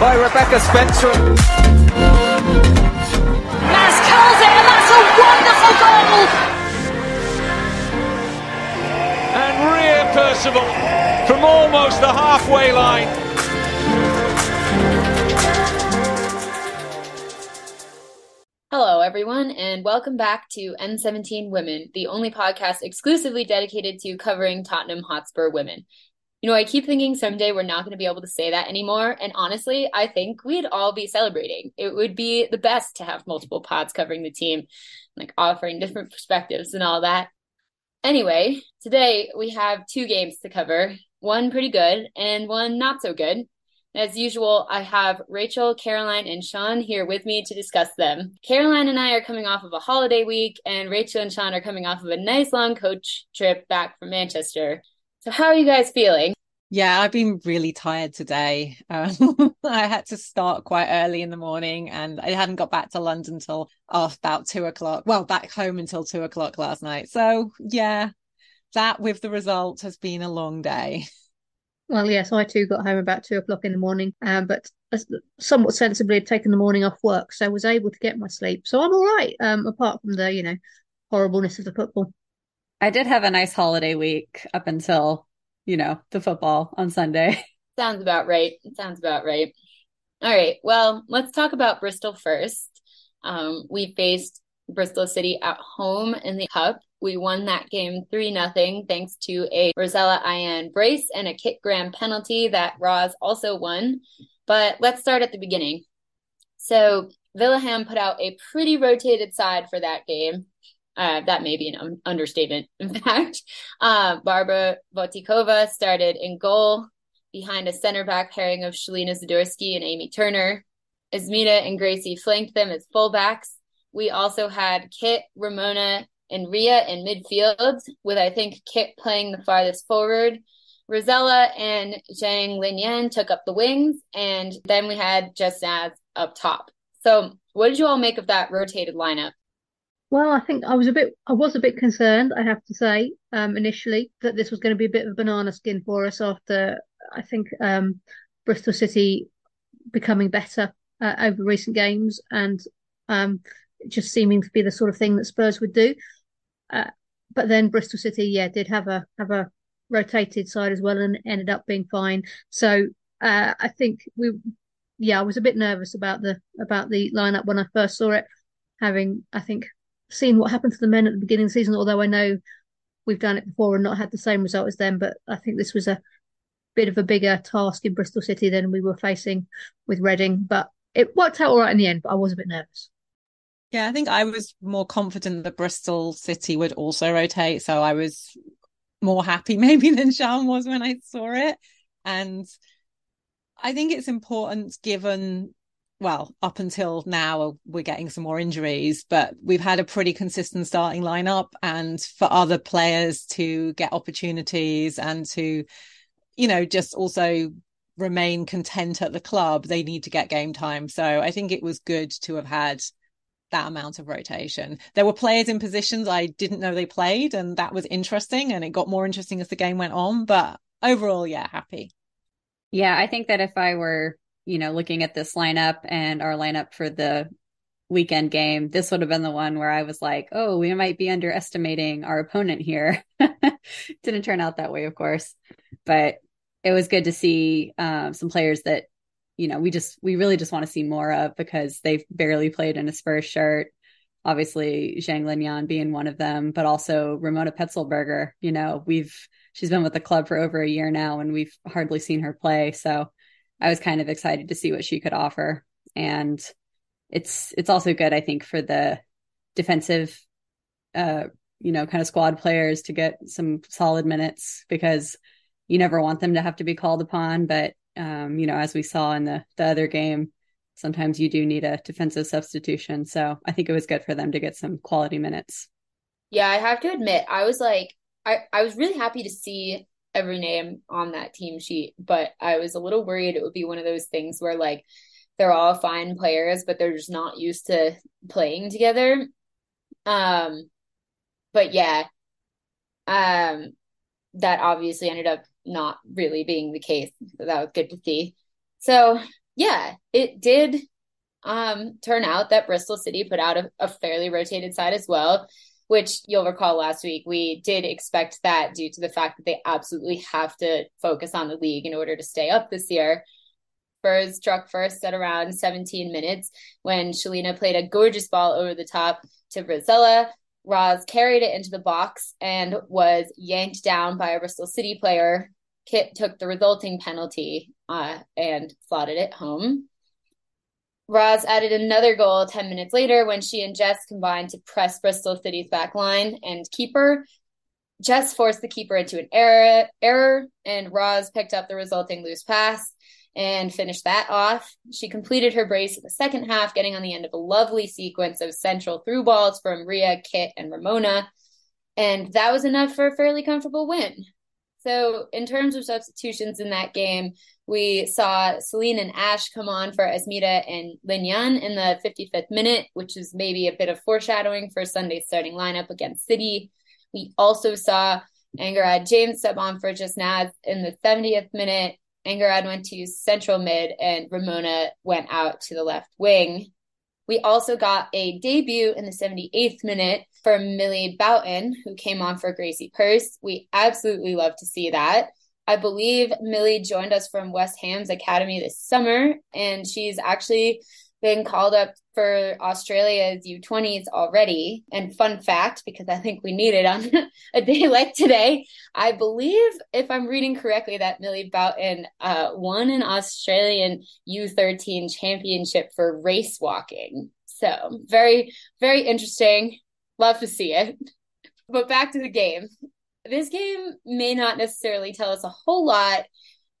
by Rebecca Spencer. Mass curls it, and that's a wonderful goal! And Ria Percival from almost the halfway line. Hello, everyone, and welcome back to N17 Women, the only podcast exclusively dedicated to covering Tottenham Hotspur women. You know, I keep thinking someday we're not going to be able to say that anymore. And honestly, I think we'd all be celebrating. It would be the best to have multiple pods covering the team, like offering different perspectives and all that. Anyway, today we have two games to cover one pretty good and one not so good. As usual, I have Rachel, Caroline, and Sian here with me to discuss them. Caroline and I are coming off of a holiday week, and Rachel and Sian are coming off of a nice long coach trip back from Manchester. So, how are you guys feeling? Yeah, I've been really tired today. Um, I had to start quite early in the morning and I hadn't got back to London until oh, about two o'clock. Well, back home until two o'clock last night. So, yeah, that with the result has been a long day. Well, yes, I too got home about two o'clock in the morning, um, but somewhat sensibly had taken the morning off work, so I was able to get my sleep. So I'm all right, um, apart from the, you know, horribleness of the football. I did have a nice holiday week up until, you know, the football on Sunday. Sounds about right. Sounds about right. All right. Well, let's talk about Bristol first. Um, we faced Bristol City at home in the Cup. We won that game 3 0 thanks to a Rosella Ayane brace and a Kit Graham penalty that Roz also won. But let's start at the beginning. So, Vilahamn put out a pretty rotated side for that game. Uh, that may be an understatement, in fact. Uh, Barbora Votíková started in goal behind a center back pairing of Shelina Zadorsky and Amy Turner. Asmita and Gracie flanked them as fullbacks. We also had Kit, Ramona, and Ria in midfield, with I think Kit playing the farthest forward. Rosella and Zhang Linyan took up the wings, and then we had Jess Naz up top. So, what did you all make of that rotated lineup? Well, I think I was a bit, I was a bit concerned, I have to say, um, initially that this was going to be a bit of a banana skin for us after I think um, Bristol City becoming better uh, over recent games and um, just seeming to be the sort of thing that Spurs would do. Uh, but then Bristol City, yeah, did have a have a rotated side as well and ended up being fine. So uh, I think we, yeah, I was a bit nervous about the about the lineup when I first saw it, having I think seen what happened to the men at the beginning of the season. Although I know we've done it before and not had the same result as them, but I think this was a bit of a bigger task in Bristol City than we were facing with Reading. But it worked out all right in the end. But I was a bit nervous. Yeah, I think I was more confident that Bristol City would also rotate. So I was more happy maybe than Sian was when I saw it. And I think it's important given, well, up until now, we're getting some more injuries, but we've had a pretty consistent starting lineup. And for other players to get opportunities and to, you know, just also remain content at the club, they need to get game time. So I think it was good to have had that amount of rotation. There were players in positions I didn't know they played, and that was interesting. And it got more interesting as the game went on. But overall, yeah, happy. Yeah, I think that if I were, you know, looking at this lineup and our lineup for the weekend game, this would have been the one where I was like, oh, we might be underestimating our opponent here. Didn't turn out that way, of course. But it was good to see um, some players that you know, we just we really just want to see more of because they've barely played in a Spurs shirt. Obviously, Zhang Linyan being one of them, but also Ramona Petzelberger. You know, we've she's been with the club for over a year now, and we've hardly seen her play. So I was kind of excited to see what she could offer, and it's it's also good, I think, for the defensive, uh, you know, kind of squad players to get some solid minutes because you never want them to have to be called upon, but um, you know, as we saw in the the other game, sometimes you do need a defensive substitution. So I think it was good for them to get some quality minutes. Yeah, I have to admit, I was like, I, I was really happy to see every name on that team sheet, but I was a little worried it would be one of those things where like they're all fine players, but they're just not used to playing together. Um, but yeah, um, that obviously ended up not really being the case. So that was good to see. So yeah, it did um, turn out that Bristol City put out a, a fairly rotated side as well, which you'll recall last week. We did expect that due to the fact that they absolutely have to focus on the league in order to stay up this year. Spurs struck first at around 17 minutes when Shelina played a gorgeous ball over the top to Rosella. Roz carried it into the box and was yanked down by a Bristol City player. Kit took the resulting penalty uh, and slotted it home. Roz added another goal 10 minutes later when she and Jess combined to press Bristol City's back line and keeper. Jess forced the keeper into an error, error, and Roz picked up the resulting loose pass and finished that off. She completed her brace in the second half, getting on the end of a lovely sequence of central through balls from Ria, Kit, and Ramona. And that was enough for a fairly comfortable win. So, in terms of substitutions in that game, we saw Celin and Ash come on for Asmita and Lin Yan in the 55th minute, which is maybe a bit of foreshadowing for Sunday's starting lineup against City. We also saw Angharad James sub on for Jess Naz in the 70th minute. Angharad went to central mid and Ramona went out to the left wing. We also got a debut in the 78th minute from Millie Boughton, who came on for Gracie Pearse. We absolutely love to see that. I believe Millie joined us from West Ham's Academy this summer, and she's actually been called up for Australia's U20s already. And fun fact, because I think we need it on a day like today, I believe, if I'm reading correctly, that Millie Boughton uh, won an Australian U13 championship for race walking. So very, very interesting. Love to see it. But back to the game. This game may not necessarily tell us a whole lot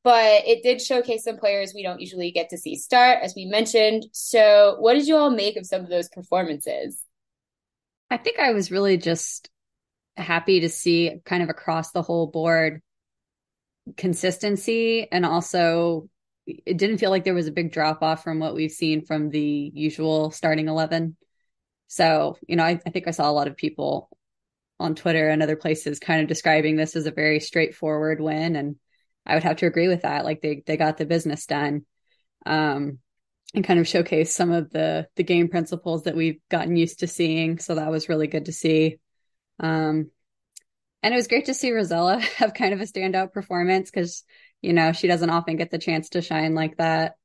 but it did showcase some players we don't usually get to see start, as we mentioned. So, what did you all make of some of those performances? I think I was really just happy to see kind of across the whole board consistency and also it didn't feel like there was a big drop off from what we've seen from the usual starting 11. So, you know, I, I think I saw a lot of people on Twitter and other places kind of describing this as a very straightforward win and I would have to agree with that. Like they they got the business done. Um and kind of showcase some of the the game principles that we've gotten used to seeing. So that was really good to see. Um and it was great to see Rosella have kind of a standout performance because you know she doesn't often get the chance to shine like that.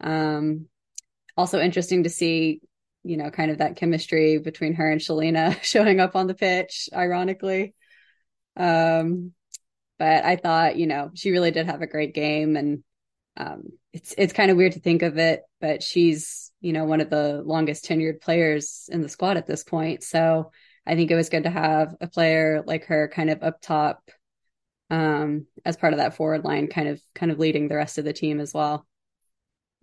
Um also interesting to see you know kind of that chemistry between her and Shelina showing up on the pitch ironically. Um but I thought, you know, she really did have a great game and um, it's it's kind of weird to think of it, but she's, you know, one of the longest tenured players in the squad at this point. So I think it was good to have a player like her kind of up top um, as part of that forward line, kind of kind of leading the rest of the team as well.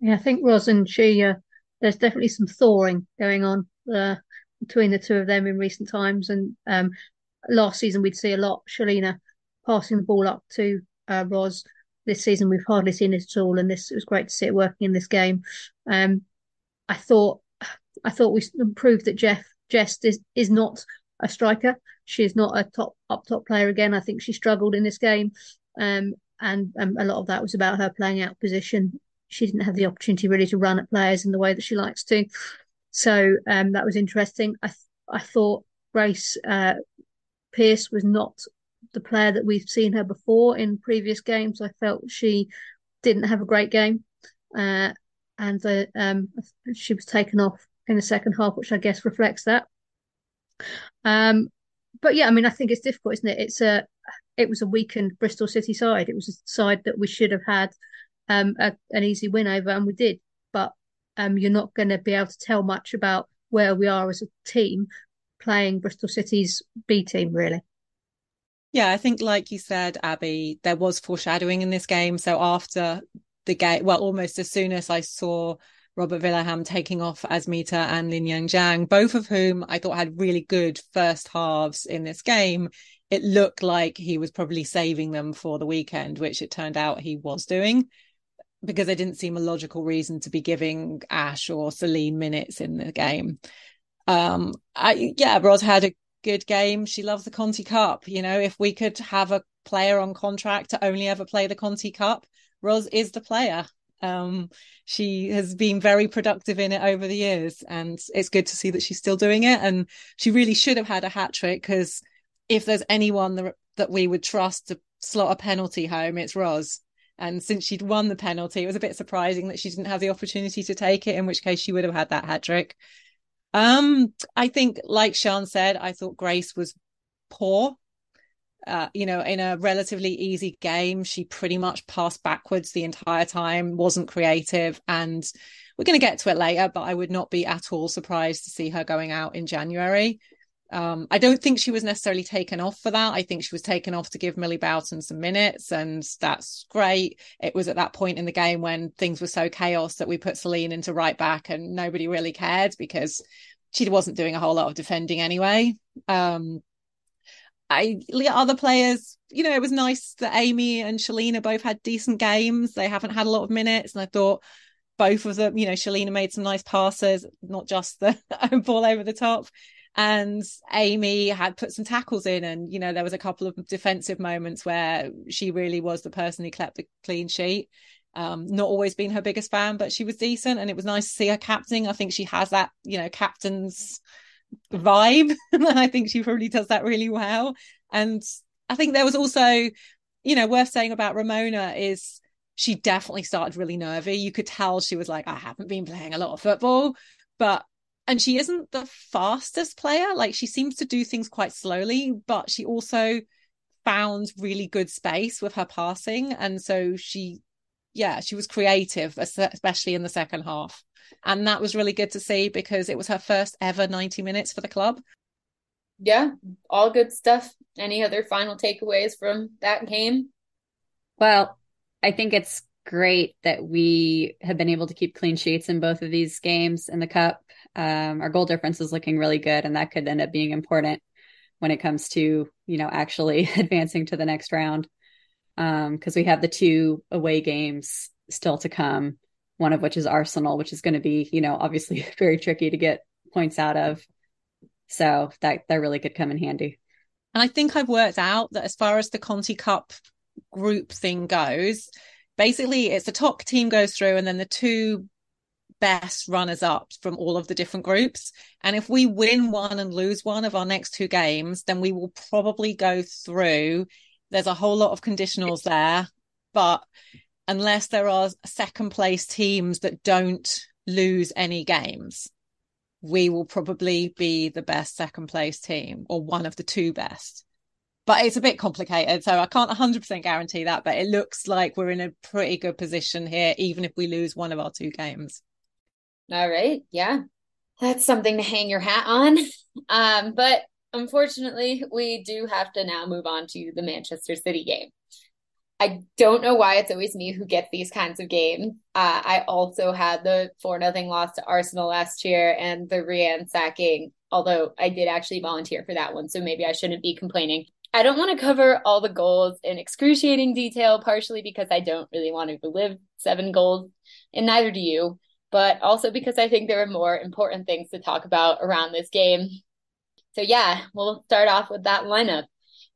Yeah, I think Ros and she, uh, there's definitely some thawing going on uh, between the two of them in recent times. And um, last season, we'd see a lot. Shelina passing the ball up to uh, Ros. This season, we've hardly seen it at all, and this it was great to see it working in this game. Um, I thought, I thought we proved that Jeff Jess is is not a striker. She is not a top up top player again. I think she struggled in this game, um, and um, a lot of that was about her playing out position. She didn't have the opportunity really to run at players in the way that she likes to. So um, that was interesting. I th- I thought Grace uh, Pearse was not the player that we've seen her before in previous games. I felt she didn't have a great game, uh, and um, she was taken off in the second half, which I guess reflects that. Um, but yeah, I mean, I think it's difficult, isn't it? It's a it was a weakened Bristol City side. It was a side that we should have had um, a, an easy win over, and we did. But um, you're not going to be able to tell much about where we are as a team playing Bristol City's B team, really. Yeah, I think, like you said, Abbie, there was foreshadowing in this game. So after the game, well, almost as soon as I saw Robert Vilahamn taking off Asmita and Linyan Zhang, both of whom I thought had really good first halves in this game, it looked like he was probably saving them for the weekend, which it turned out he was doing because there didn't seem a logical reason to be giving Ash or Celin minutes in the game. Um, I, yeah, Ros had a good game. She loves the Conti Cup. You know, if we could have a player on contract to only ever play the Conti Cup, Ros is the player. Um, she has been very productive in it over the years, and it's good to see that she's still doing it. And she really should have had a hat trick because if there's anyone that, that we would trust to slot a penalty home, it's Roz. And since she'd won the penalty, it was a bit surprising that she didn't have the opportunity to take it, in which case she would have had that hat trick. Um, I think, like Sian said, I thought Grace was poor. Uh, you know, in a relatively easy game, she pretty much passed backwards the entire time, wasn't creative. And we're going to get to it later, but I would not be at all surprised to see her going out in January. Um, I don't think she was necessarily taken off for that. I think she was taken off to give Millie Boughton some minutes, and that's great. It was at that point in the game when things were so chaos that we put Celin into right back, and nobody really cared because she wasn't doing a whole lot of defending anyway. Um, I other players, you know, it was nice that Amy and Shelina both had decent games. They haven't had a lot of minutes, and I thought both of them, you know, Shelina made some nice passes, not just the ball over the top and Amy had put some tackles in and you know there was a couple of defensive moments where she really was the person who kept the clean sheet. Um, not always been her biggest fan but she was decent and it was nice to see her captaining. I think she has that you know captain's vibe. And I think she probably does that really well. And I think there was also you know worth saying about Ramona is she definitely started really nervy. You could tell she was like I haven't been playing a lot of football but and she isn't the fastest player. Like she seems to do things quite slowly but she also found really good space with her passing. And so she yeah she was creative especially in the second half. And that was really good to see because it was her first ever 90 minutes for the club. Yeah all good stuff. Any other final takeaways from that game? Well i think it's great that we have been able to keep clean sheets in both of these games in the cup um, our goal difference is looking really good, and that could end up being important when it comes to you know actually advancing to the next round because um, we have the two away games still to come. One of which is Arsenal, which is going to be you know obviously very tricky to get points out of. So that that really could come in handy. And I think I've worked out that as far as the Conti Cup group thing goes, basically it's the top team goes through and then the two best runners up from all of the different groups. And if we win one and lose one of our next two games, then we will probably go through. There's a whole lot of conditionals there, but unless there are second place teams that don't lose any games, we will probably be the best second place team or one of the two best. But it's a bit complicated, so I can't 100% guarantee that. But it looks like we're in a pretty good position here, even if we lose one of our two games. All right. Yeah. That's something to hang your hat on. Um, but unfortunately, we do have to now move on to the Manchester City game. I don't know why it's always me who gets these kinds of games. Uh, I also had the 4 nothing loss to Arsenal last year and the Rehanne sacking, although I did actually volunteer for that one, so maybe I shouldn't be complaining. I don't want to cover all the goals in excruciating detail, partially because I don't really want to relive seven goals, and neither do you but also because I think there are more important things to talk about around this game. So, yeah, we'll start off with that lineup.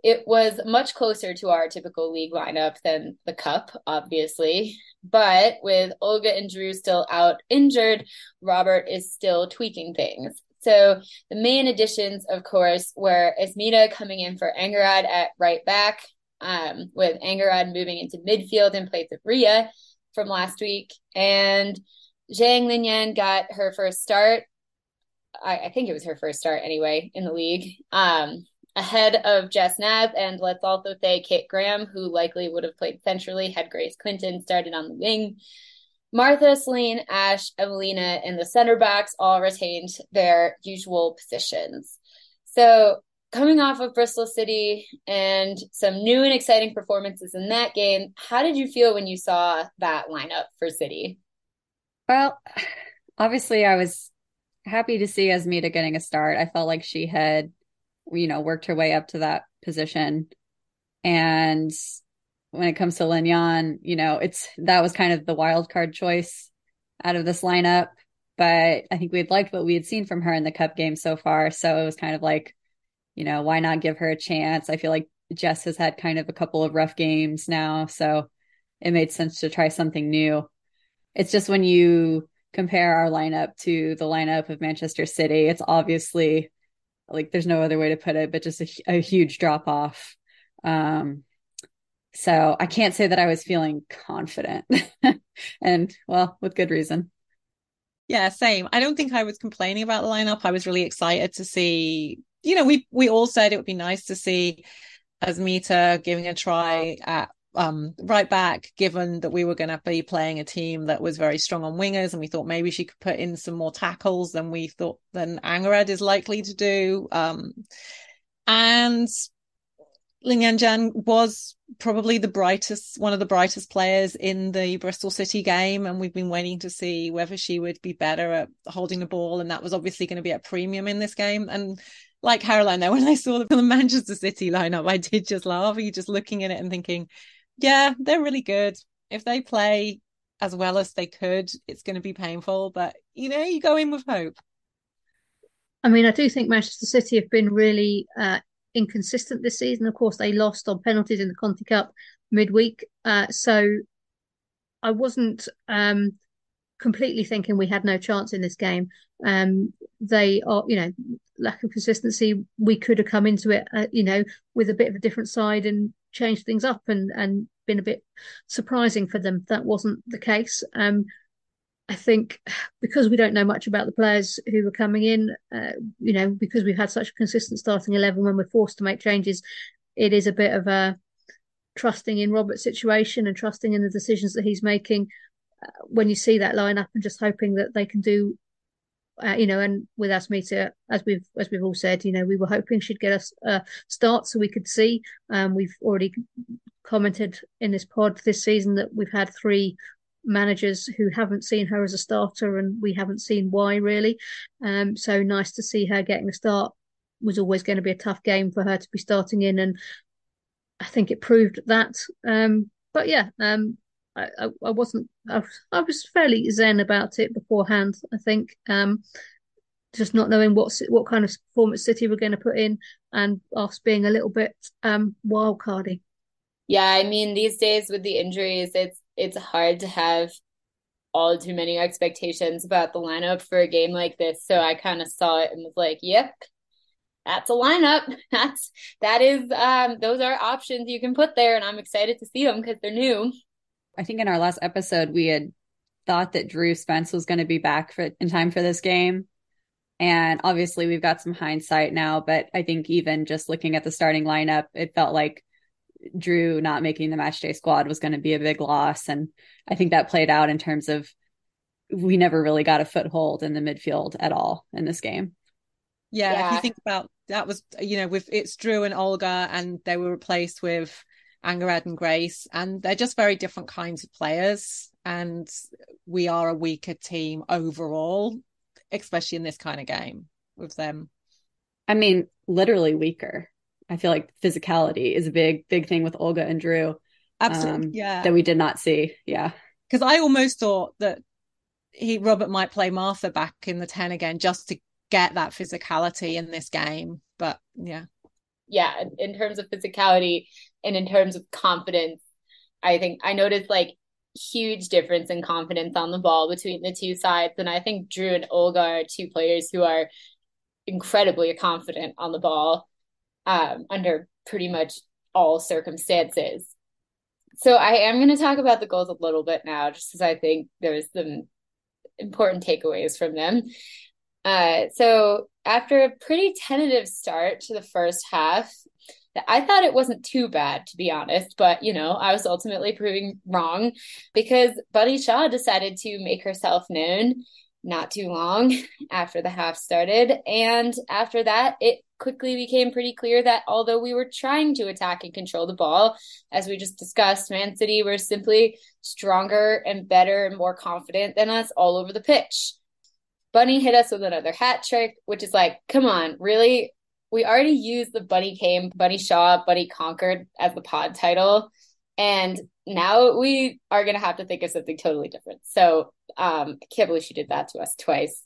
It was much closer to our typical league lineup than the cup, obviously. But with Olga and Drew still out injured, Robert is still tweaking things. So the main additions, of course, were Asmita coming in for Angharad at right back, um, with Angharad moving into midfield in place of Ria from last week, and Zhang Linyan got her first start. I, I, think it was her first start anyway in the league. Um, ahead of Jess Naz, and let's also say Kit Graham, who likely would have played centrally had Grace Clinton started on the wing. Martha, Celin, Ash, Eveliina, and the center backs all retained their usual positions. So, coming off of Bristol City and some new and exciting performances in that game, how did you feel when you saw that lineup for City? Well, obviously, I was happy to see Asmita getting a start. I felt like she had, you know, worked her way up to that position. And when it comes to Linyan, you know, it's that was kind of the wild card choice out of this lineup. But I think we had liked what we had seen from her in the cup game so far. So it was kind of like, you know, why not give her a chance? I feel like Jess has had kind of a couple of rough games now. So it made sense to try something new. It's just when you compare our lineup to the lineup of Manchester City, it's obviously like there's no other way to put it, but just a, a huge drop off. Um, so I can't say that I was feeling confident, and well, with good reason. Yeah, same. I don't think I was complaining about the lineup. I was really excited to see. You know, we we all said it would be nice to see Asmita giving a try at um, right back, given that we were going to be playing a team that was very strong on wingers, and we thought maybe she could put in some more tackles than we thought than Angharad is likely to do. Um, and Linyan Zhang was probably the brightest, one of the brightest players in the Bristol City game, and we've been waiting to see whether she would be better at holding the ball, and that was obviously going to be a premium in this game. And like Caroline, when I saw the Manchester City lineup, I did just laugh. Are you just looking at it and thinking, yeah, they're really good. If they play as well as they could, it's going to be painful, but you know, you go in with hope. I mean, I do think Manchester City have been really uh, inconsistent this season. Of course, they lost on penalties in the Conti Cup midweek, uh, so I wasn't um, completely thinking we had no chance in this game. Um, they are, you know, lack of consistency. We could have come into it, uh, you know, with a bit of a different side and changed things up and and been a bit surprising for them. That wasn't the case. Um, I think because we don't know much about the players who are coming in, uh, you know, because we've had such a consistent starting eleven when we're forced to make changes, it is a bit of a trusting in Robert's situation and trusting in the decisions that he's making. Uh, when you see that lineup and just hoping that they can do uh, you know, and with Asmita, as we've as we've all said, you know, we were hoping she'd get us a start so we could see. Um, we've already commented in this pod this season that we've had three managers who haven't seen her as a starter, and we haven't seen why really. Um, so nice to see her getting a start. Was always going to be a tough game for her to be starting in, and I think it proved that. Um, but yeah, um, I, I, wasn't I, was fairly zen about it beforehand. I think um, just not knowing what what kind of performance City we were going to put in, and us being a little bit um, wild cardy. Yeah, I mean these days with the injuries, it's it's hard to have all too many expectations about the lineup for a game like this. So I kind of saw it and was like, "Yep, that's a lineup. That's that is um those are options you can put there, and I'm excited to see them because they're new." I think in our last episode, we had thought that Drew Spence was going to be back for in time for this game. And obviously, we've got some hindsight now, but I think even just looking at the starting lineup, it felt like Drew not making the matchday squad was going to be a big loss. And I think that played out in terms of we never really got a foothold in the midfield at all in this game. Yeah, yeah. if you think about that was you know with it's Drew and Olga and they were replaced with Angharad and Grace, and they're just very different kinds of players. And we are a weaker team overall, especially in this kind of game with them. I mean, literally weaker. I feel like physicality is a big, big thing with Olga and Drew. Absolutely. Um, yeah. That we did not see. Yeah. Because I almost thought that he Robert might play Martha back in the 10 again just to get that physicality in this game. But yeah yeah, in terms of physicality and in terms of confidence, I think I noticed like huge difference in confidence on the ball between the two sides. And I think Drew and Olga are two players who are incredibly confident on the ball um, under pretty much all circumstances. So I am going to talk about the goals a little bit now, just because I think there's some important takeaways from them. Uh, so after a pretty tentative start to the first half, I thought it wasn't too bad, to be honest, but you know, I was ultimately proving wrong because Bunny Shaw decided to make herself known not too long after the half started. And after that, it quickly became pretty clear that although we were trying to attack and control the ball, as we just discussed, Man City were simply stronger and better and more confident than us all over the pitch. Bunny hit us with another hat trick, which is like, come on, really? We already used the Bunny came, Bunny Shaw, Bunny conquered as the pod title. And now we are going to have to think of something totally different. So um, I can't believe she did that to us twice.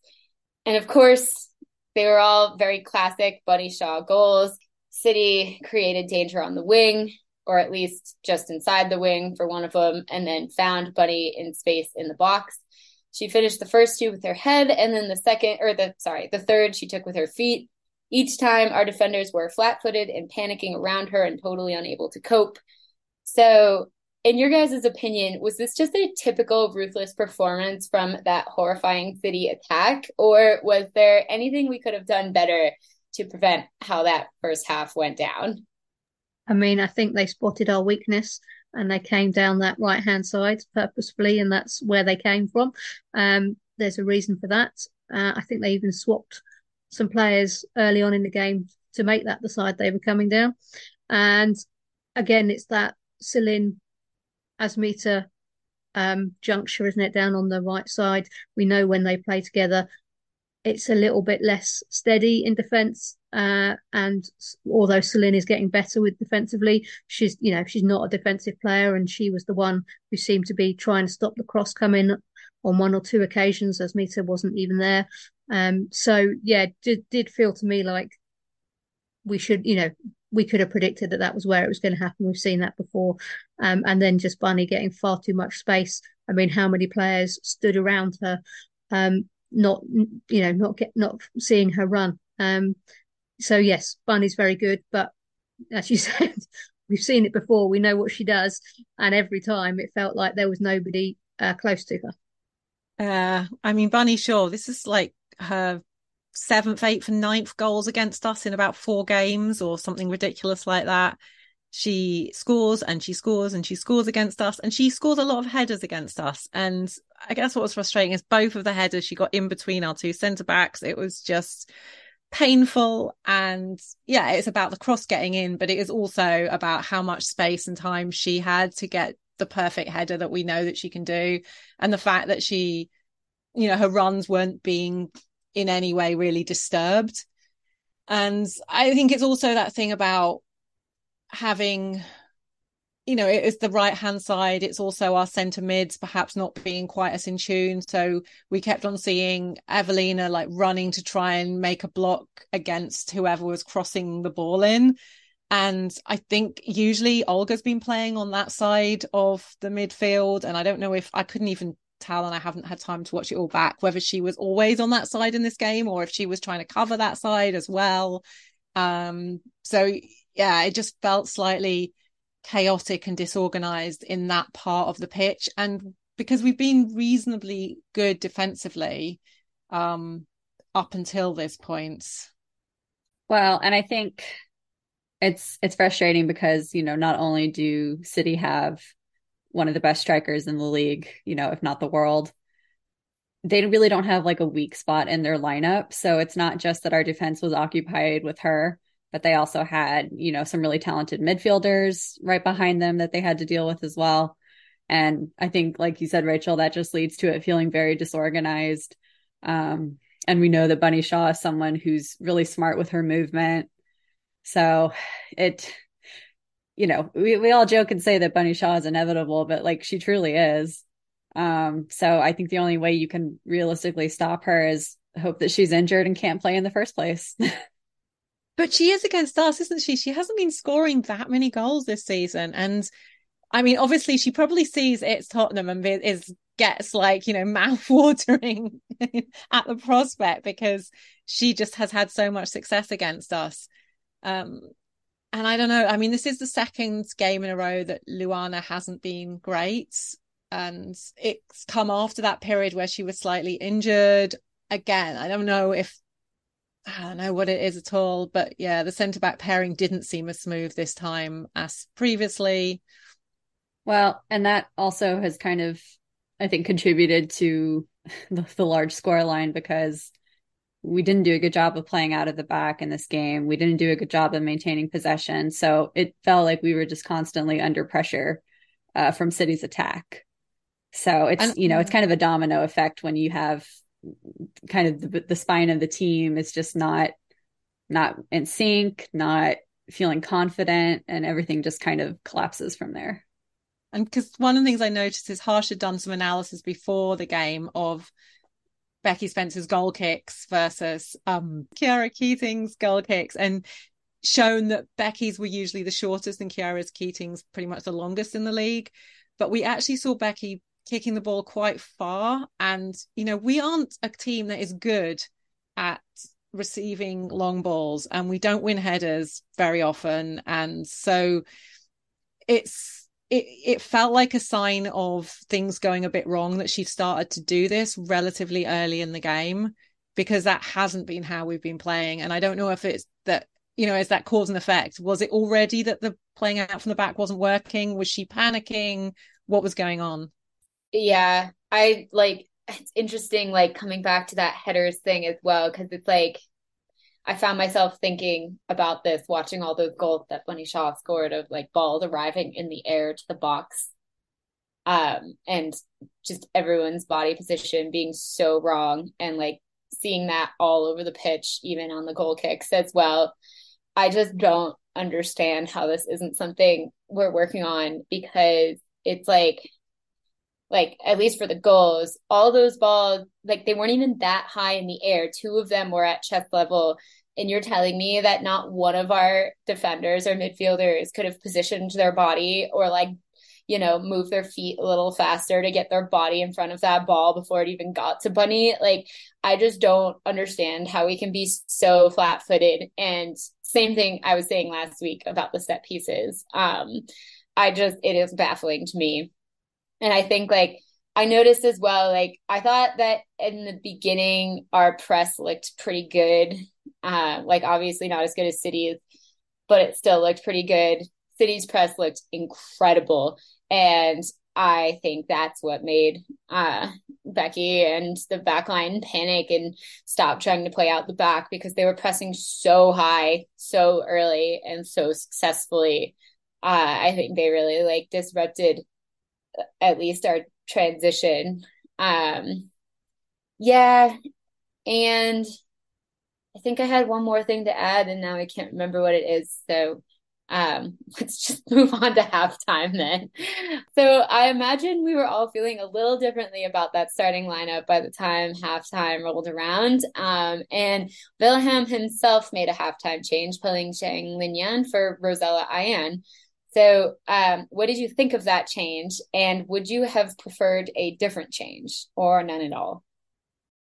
And of course, they were all very classic Bunny Shaw goals. City created danger on the wing, or at least just inside the wing for one of them, and then found Bunny in space in the box She finished the first two with her head, and then the second, or the sorry, the third she took with her feet. Each time, our defenders were flat footed and panicking around her and totally unable to cope. So, in your guys' opinion, was this just a typical ruthless performance from that horrifying city attack, or was there anything we could have done better to prevent how that first half went down? I mean, I think they spotted our weakness and they came down that right hand side purposefully, and that's where they came from. Um, there's a reason for that. Uh, I think they even swapped some players early on in the game to make that the side they were coming down. And again, it's that Celin Asmita um, juncture, isn't it, down on the right side? We know when they play together, it's a little bit less steady in defence. Uh, and although Celin is getting better with defensively, she's you know she's not a defensive player, and she was the one who seemed to be trying to stop the cross coming on one or two occasions, Asmita wasn't even there. Um, so yeah, did did feel to me like we should, you know, we could have predicted that that was where it was going to happen. We've seen that before, um, and then just Bunny getting far too much space. I mean, how many players stood around her? Um, not you know not get not seeing her run. Um, so yes, Bunny's very good, but as you said, we've seen it before. We know what she does, and every time it felt like there was nobody uh, close to her. Uh, I mean, Bunny Shaw, this is like her seventh, eighth, and ninth goals against us in about four games or something ridiculous like that she scores and she scores and she scores against us and she scores a lot of headers against us and i guess what was frustrating is both of the headers she got in between our two centre backs it was just painful and yeah it's about the cross getting in but it is also about how much space and time she had to get the perfect header that we know that she can do and the fact that she you know her runs weren't being in any way really disturbed. And i think it's also that thing about having you know it's the right hand side. It's also our centre mids perhaps not being quite as in tune. So we kept on seeing eveliina like running to try and make a block against whoever was crossing the ball in. And i think usually olga's been playing on that side of the midfield and i don't know if i couldn't even tell and i haven't had time to watch it all back whether she was always on that side in this game or if she was trying to cover that side as well. Um so yeah, it just felt slightly chaotic and disorganized in that part of the pitch. And because we've been reasonably good defensively um, up until this point. Well, and I think it's it's frustrating because you know not only do City have one of the best strikers in the league, you know, if not the world, they really don't have like a weak spot in their lineup. So it's not just that our defense was occupied with her but they also had, you know, some really talented midfielders right behind them that they had to deal with as well. And I think, like you said, Rachel, that just leads to it feeling very disorganized. Um, and we know that Bunny Shaw is someone who's really smart with her movement. So it, you know, we, we all joke and say that Bunny Shaw is inevitable, but like she truly is. Um, so I think the only way you can realistically stop her is hope that she's injured and can't play in the first place. But she is against us, isn't she? She hasn't been scoring that many goals this season. And I mean, obviously, she probably sees it's Tottenham and is gets like, you know, mouth watering at the prospect because she just has had so much success against us. Um, and I don't know. I mean, this is the second game in a row that Luana hasn't been great. And it's come after that period where she was slightly injured. Again, I don't know if I don't know what it is at all, but yeah, the centre back pairing didn't seem as smooth this time as previously. Well, and that also has kind of, I think, contributed to the, the large score line because we didn't do a good job of playing out of the back in this game. We didn't do a good job of maintaining possession. So it felt like we were just constantly under pressure uh, from City's attack. So it's, and, you know, it's kind of a domino effect when you have kind of the, the spine of the team is just not not in sync, not feeling confident, and everything just kind of collapses from there. And because one of the things I noticed is Harsh had done some analysis before the game of Becky Spencer's goal kicks versus um Khiara Keating's goal kicks and shown that Becky's were usually the shortest and Khiara's Keating's pretty much the longest in the league. But we actually saw Becky kicking the ball quite far. And, you know, we aren't a team that is good at receiving long balls and we don't win headers very often. And so it's, it, it felt like a sign of things going a bit wrong that she started to do this relatively early in the game because that hasn't been how we've been playing. And I don't know if it's that, you know, is that cause and effect? Was it already that the playing out from the back wasn't working? Was she panicking? What was going on? Yeah, I like it's interesting, like coming back to that headers thing as well, because it's like I found myself thinking about this watching all those goals that Bunny Shaw scored of like balls arriving in the air to the box. Um, and just everyone's body position being so wrong and like seeing that all over the pitch, even on the goal kicks as well. I just don't understand how this isn't something we're working on because it's like like at least for the goals, all those balls, like they weren't even that high in the air. Two of them were at chest level. And you're telling me that not one of our defenders or midfielders could have positioned their body or like, you know, move their feet a little faster to get their body in front of that ball before it even got to Bunny. Like, I just don't understand how we can be so flat footed. And same thing I was saying last week about the set pieces. Um, I just, it is baffling to me and I think like I noticed as well, like I thought that in the beginning our press looked pretty good. Uh, like obviously not as good as City's, but it still looked pretty good. City's press looked incredible. And I think that's what made uh, Becky and the backline panic and stop trying to play out the back because they were pressing so high, so early, and so successfully. Uh, I think they really like disrupted at least our transition. Um, yeah, and I think I had one more thing to add, and now I can't remember what it is. So um, let's just move on to halftime then. So I imagine we were all feeling a little differently about that starting lineup by the time halftime rolled around. Um, and Vilahamn himself made a halftime change, pulling Zhang Linyan for Rosella Ayane. So, um, what did you think of that change? And would you have preferred a different change or none at all?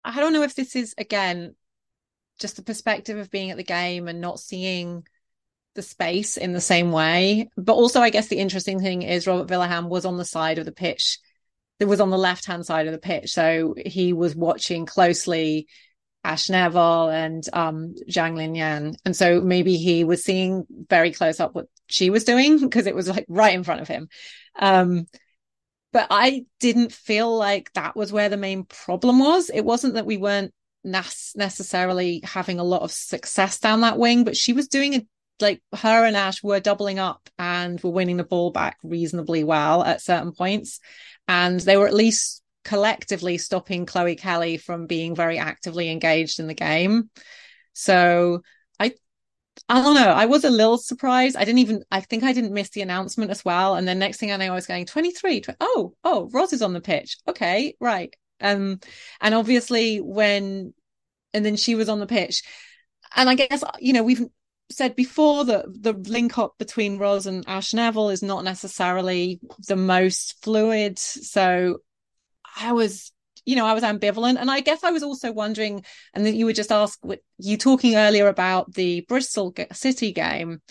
I don't know if this is, again, just the perspective of being at the game and not seeing the space in the same way. But also, I guess the interesting thing is Robert Vilahamn was on the side of the pitch. It was on the left hand side of the pitch. So he was watching closely Ash Neville and um, Zhang Linyan. And so maybe he was seeing very close up what she was doing because it was like right in front of him. Um, but I didn't feel like that was where the main problem was. It wasn't that we weren't necessarily having a lot of success down that wing, but she was doing it like her and Ash were doubling up and were winning the ball back reasonably well at certain points. And they were at least collectively stopping Chloe Kelly from being very actively engaged in the game. So I I don't know. I was a little surprised. I didn't even I think I didn't miss the announcement as well. And then next thing I know I was going 23. 20, oh, oh, Roz is on the pitch. Okay, right. Um and obviously when and then she was on the pitch. And I guess you know, we've said before that the link up between Roz and Ash Neville is not necessarily the most fluid. So I was, you know, I was ambivalent. And I guess I was also wondering, and you would just ask, you talking earlier about the Bristol City game.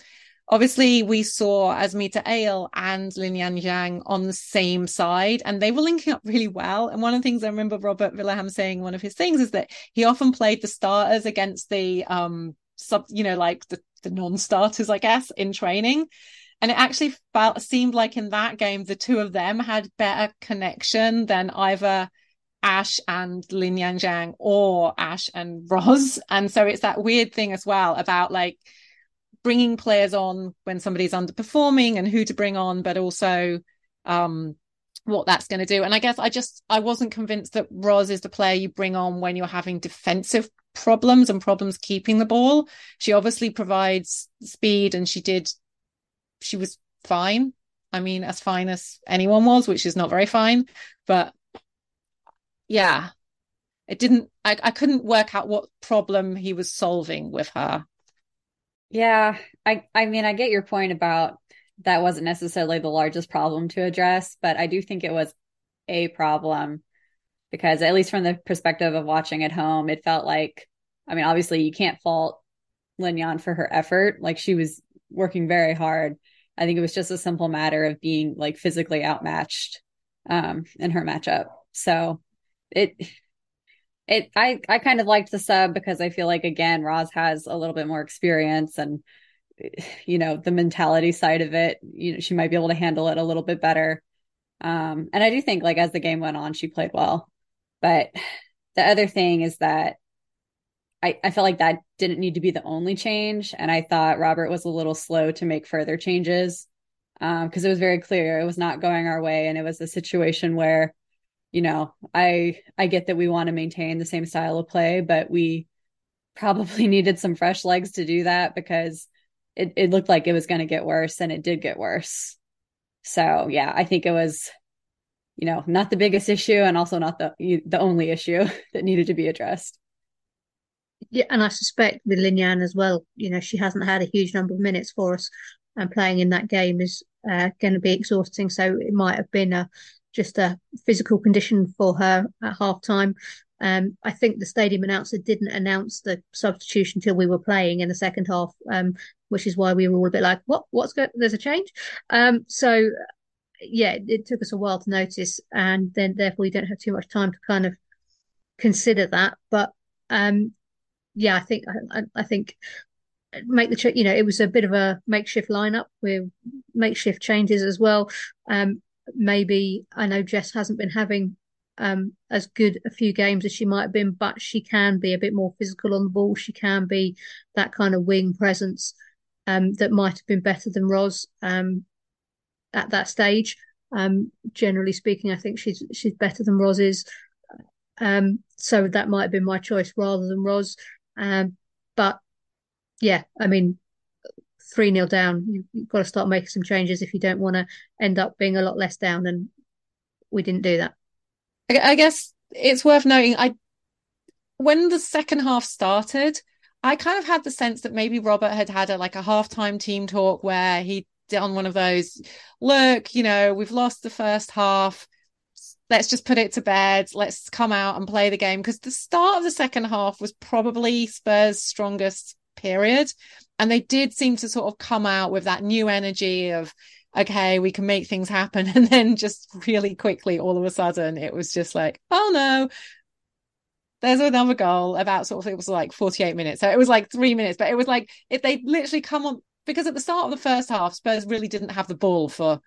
Obviously, we saw Asmita Eyal and Linyan Zhang on the same side, and they were linking up really well. And one of the things I remember Robert Vilahamn saying, one of his things is that he often played the starters against the um sub, you know, like the, the non-starters, I guess, in training. And it actually felt seemed like in that game the two of them had better connection than either Ash and Linyan Zhang or Ash and Roz. And so it's that weird thing as well about like bringing players on when somebody's underperforming and who to bring on, but also um, what that's going to do. And I guess I just I wasn't convinced that Roz is the player you bring on when you're having defensive problems and problems keeping the ball. She obviously provides speed and she did she was fine. I mean, as fine as anyone was, which is not very fine. But yeah, it didn't, I, I couldn't work out what problem he was solving with her. Yeah, I, I mean, I get your point about that wasn't necessarily the largest problem to address, but I do think it was a problem because at least from the perspective of watching at home, it felt like, I mean, obviously you can't fault Lin Yan for her effort. Like she was working very hard. I think it was just a simple matter of being like physically outmatched um, in her matchup. So it it I I kind of liked the sub because I feel like again Roz has a little bit more experience and you know the mentality side of it. You know she might be able to handle it a little bit better. Um, and I do think like as the game went on, she played well. But the other thing is that I, I felt like that didn't need to be the only change. And I thought Robert was a little slow to make further changes because um, it was very clear it was not going our way. And it was a situation where, you know, I I get that we want to maintain the same style of play, but we probably needed some fresh legs to do that because it, it looked like it was going to get worse and it did get worse. So yeah, I think it was, you know, not the biggest issue and also not the the only issue that needed to be addressed. Yeah, and I suspect with Linyan as well, you know, she hasn't had a huge number of minutes for us, and playing in that game is uh, going to be exhausting. So it might have been a just a physical condition for her at half time. Um, I think the stadium announcer didn't announce the substitution until we were playing in the second half, um, which is why we were all a bit like, "What? What's going? There's a change." Um, so yeah, it, it took us a while to notice, and then therefore we don't have too much time to kind of consider that. But um, yeah, I think I, I think make the you know it was a bit of a makeshift lineup with makeshift changes as well. Um, maybe I know Jess hasn't been having um, as good a few games as she might have been, but she can be a bit more physical on the ball. She can be that kind of wing presence um, that might have been better than Roz um, at that stage. Um, generally speaking, I think she's she's better than Roz is. Um, so that might have been my choice rather than Roz. Um, but yeah, I mean, 3 nil down, you, have got to start making some changes if you don't want to end up being a lot less down. And we didn't do that. I guess it's worth noting, I when the second half started, I kind of had the sense that maybe Robert had had a like a halftime team talk where he done one of those, look, you know, we've lost the first half let's just put it to bed. Let's come out and play the game. Because the start of the second half was probably Spurs' strongest period. And they did seem to sort of come out with that new energy of, okay, we can make things happen. And then just really quickly, all of a sudden, it was just like, oh no, there's another goal about sort of, it was like 48 minutes. So it was like three minutes, but it was like, if they literally come on, because at the start of the first half, Spurs really didn't have the ball for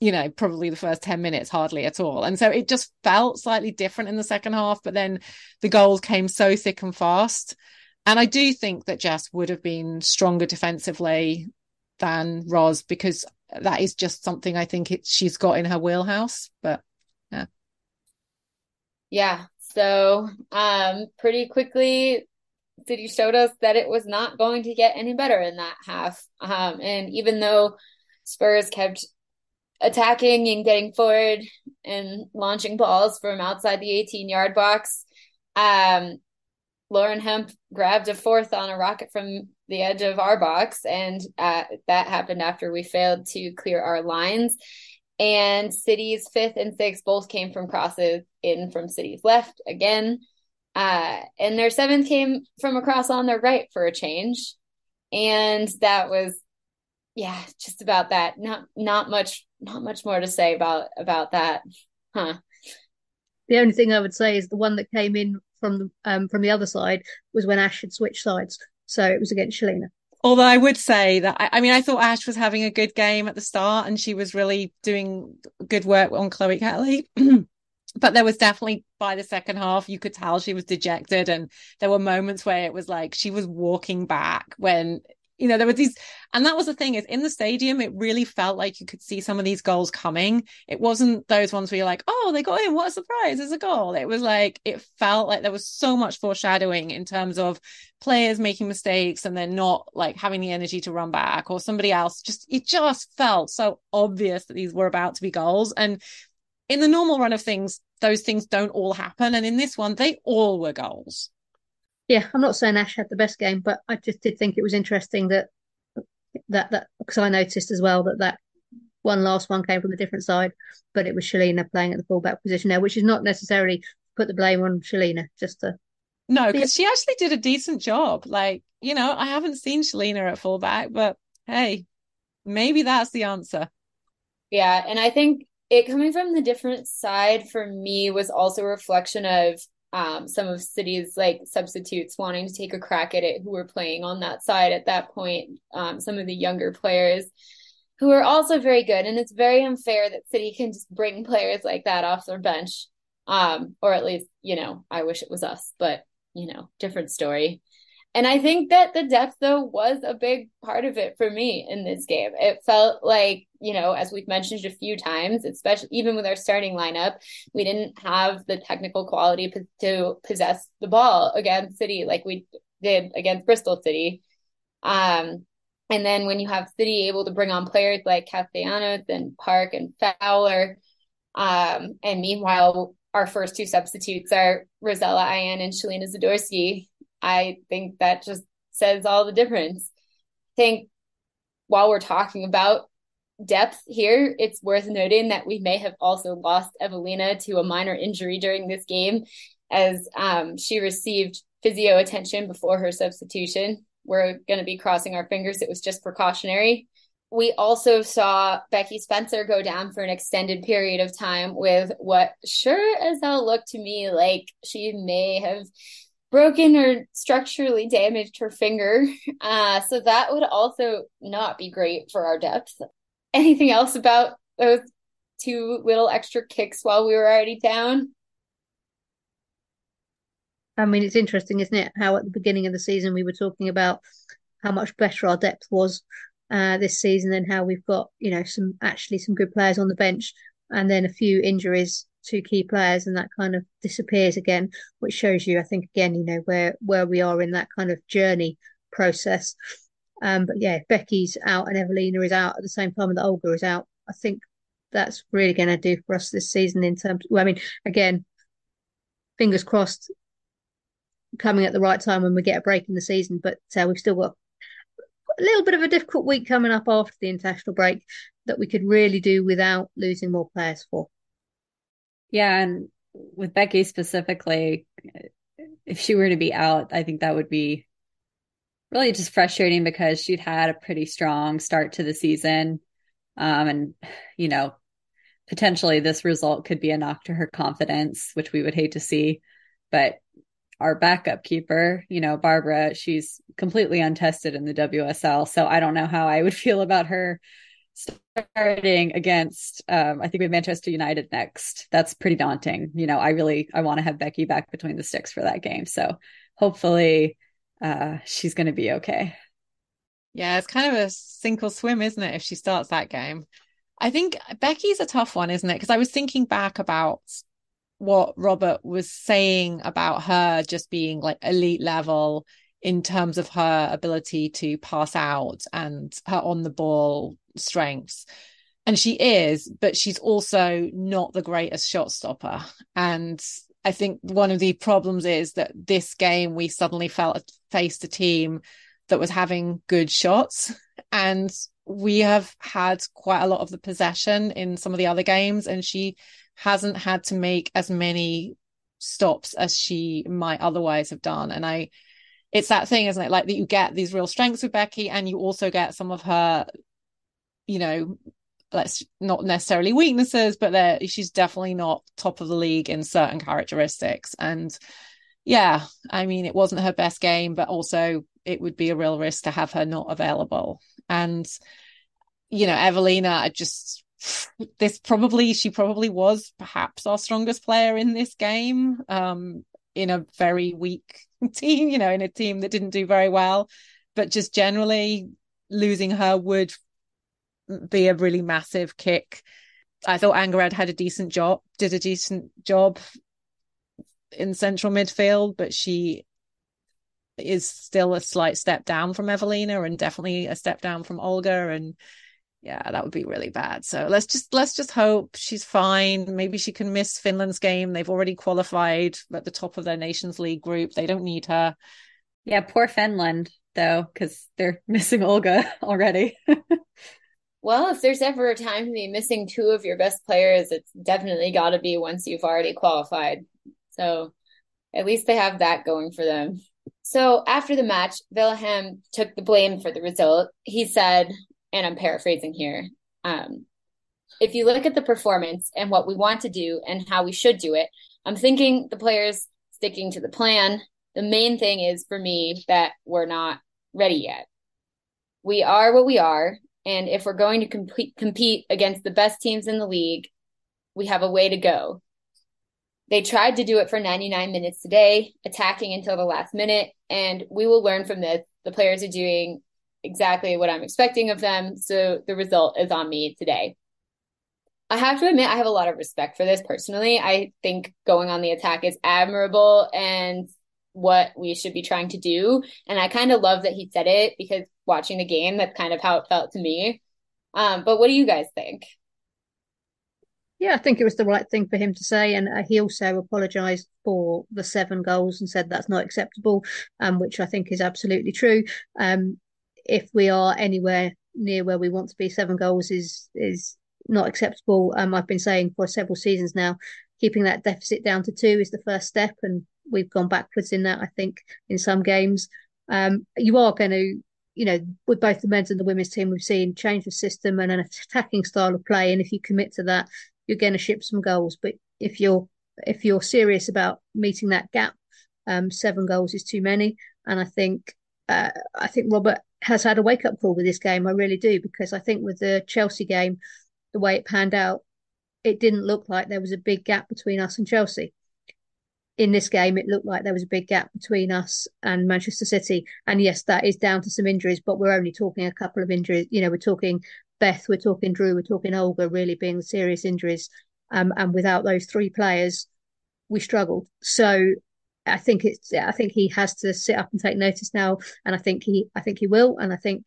you know, probably the first 10 minutes, hardly at all. And so it just felt slightly different in the second half, but then the goals came so thick and fast. And I do think that Jess would have been stronger defensively than Roz because that is just something I think it, she's got in her wheelhouse. But yeah. Yeah. So um pretty quickly City showed us that it was not going to get any better in that half. Um and even though Spurs kept attacking and getting forward and launching balls from outside the 18 yard box. Um, Lauren Hemp grabbed a fourth on a rocket from the edge of our box, and uh, that happened after we failed to clear our lines. And City's fifth and sixth both came from crosses in from City's left again. Uh, and their seventh came from a cross on their right for a change. And that was yeah, just about that. Not not much not much more to say about about that. Huh. The only thing I would say is the one that came in from the um from the other side was when Ash had switched sides. So it was against Shelina. Although I would say that I, I, mean I thought Ash was having a good game at the start and she was really doing good work on Chloe Kelly. but there was definitely by the second half you could tell she was dejected and there were moments where it was like she was walking back when you know, there were these, and that was the thing is in the stadium, it really felt like you could see some of these goals coming. It wasn't those ones where you're like, oh, they got in, what a surprise, there's a goal. It was like, it felt like there was so much foreshadowing in terms of players making mistakes and then not like having the energy to run back or somebody else. Just, it just felt so obvious that these were about to be goals. And in the normal run of things, those things don't all happen. And in this one, they all were goals yeah, I'm not saying Ash had the best game, but I just did think it was interesting that that that because I noticed as well that that one last one came from a different side, but it was Shelina playing at the fullback position there, which is not necessarily put the blame on Shelina, just to no, because she actually did a decent job. Like, you know, I haven't seen Shelina at fullback, but hey, maybe that's the answer. Yeah, and I think it coming from the different side for me was also a reflection of um, some of City's like substitutes wanting to take a crack at it who were playing on that side at that point. Um, some of the younger players who are also very good, and it's very unfair that City can just bring players like that off their bench. Um, or at least, you know, I wish it was us, but you know, different story. And I think that the depth, though, was a big part of it for me in this game. It felt like, you know, as we've mentioned a few times, especially even with our starting lineup, we didn't have the technical quality p- to possess the ball against City like we did against Bristol City. Um, and then when you have City able to bring on players like Castellanos and Park and Fowler, um, and meanwhile, our first two substitutes are Rosella Ayane and Shelina Zadorsky I think that just says all the difference. I think while we're talking about depth here, it's worth noting that we may have also lost Eveliina to a minor injury during this game as um, she received physio attention before her substitution. We're going to be crossing our fingers. It was just precautionary. We also saw Becky Spencer go down for an extended period of time with what sure as hell looked to me like she may have broken or structurally damaged her finger. Uh, so that would also not be great for our depth. Anything else about those two little extra kicks while we were already down? I mean, it's interesting, isn't it? How at the beginning of the season we were talking about how much better our depth was uh, this season and how we've got, you know, some actually some good players on the bench and then a few injuries two key players and that kind of disappears again, which shows you, I think, again, you know, where where we are in that kind of journey process. Um, but yeah, Becky's out and Eveliina is out at the same time that Olga is out. I think that's really going to do for us this season in terms. Well, I mean, again, fingers crossed, coming at the right time when we get a break in the season. But uh, we've still got a little bit of a difficult week coming up after the international break that we could really do without losing more players for. Yeah, and with Becky specifically, if she were to be out, I think that would be really just frustrating because she'd had a pretty strong start to the season. Um, and, you know, potentially this result could be a knock to her confidence, which we would hate to see. But our backup keeper, you know, Barbora, she's completely untested in the WSL. So I don't know how I would feel about her starting against um, I think we have Manchester United next. That's pretty daunting. You know, I really I want to have Becky back between the sticks for that game. So hopefully uh, she's going to be okay. Yeah, it's kind of a sink or swim, isn't it? If she starts that game, I think Becky's a tough one, isn't it? Because I was thinking back about what Robert was saying about her just being like elite level in terms of her ability to pass out and her on the ball strengths. And she is, but she's also not the greatest shot stopper. And I think one of the problems is that this game we suddenly felt faced a team that was having good shots. And we have had quite a lot of the possession in some of the other games, and she hasn't had to make as many stops as she might otherwise have done. And I it's that thing, isn't it? Like that you get these real strengths with Becky, and you also get some of her, you know, let's not necessarily weaknesses, but there she's definitely not top of the league in certain characteristics. And yeah, I mean, it wasn't her best game, but also it would be a real risk to have her not available. And you know, Eveliina, I just this probably she probably was perhaps our strongest player in this game. Um, in a very weak team, you know, in a team that didn't do very well. But just generally, losing her would be a really massive kick. I thought Angharad had a decent job, did a decent job in central midfield, but she is still a slight step down from Eveliina and definitely a step down from Olga. And yeah, that would be really bad. So let's just let's just hope she's fine. Maybe she can miss Finland's game. They've already qualified at the top of their Nations League group. They don't need her. Yeah, poor Finland though, because they're missing Olga already. Well, if there's ever a time to be missing two of your best players, it's definitely got to be once you've already qualified. So at least they have that going for them. So after the match, Vilahamn took the blame for the result. He said, and I'm paraphrasing here, um, if you look at the performance and what we want to do and how we should do it, I'm thinking the players sticking to the plan. The main thing is for me that we're not ready yet. We are what we are. And if we're going to compete, compete against the best teams in the league, we have a way to go. They tried to do it for 99 minutes today, attacking until the last minute, and we will learn from this. The players are doing exactly what I'm expecting of them, so the result is on me today. I have to admit, I have a lot of respect for this personally. I think going on the attack is admirable and what we should be trying to do. And I kind of love that he said it because watching the game, that's kind of how it felt to me. Um, but what do you guys think? Yeah, I think it was the right thing for him to say, and uh, he also apologised for the seven goals and said that's not acceptable, um, which I think is absolutely true. Um, if we are anywhere near where we want to be, seven goals is is not acceptable. Um, I've been saying for several seasons now, keeping that deficit down to two is the first step, and we've gone backwards in that. I think in some games, um, you are going to, you know, with both the men's and the women's team, we've seen change of system and an attacking style of play, and if you commit to that, you're going to ship some goals. But if you're if you're serious about meeting that gap, um, seven goals is too many, and I think uh, I think Robert has had a wake up call with this game. I really do because I think with the Chelsea game, the way it panned out, it didn't look like there was a big gap between us and Chelsea. In this game, it looked like there was a big gap between us and Manchester City. And yes, that is down to some injuries, but we're only talking a couple of injuries. You know, we're talking Beth, we're talking Drew, we're talking Olga really being serious injuries. Um, and without those three players, we struggled. So I think it's I think he has to sit up and take notice now, and I think he I think he will, and I think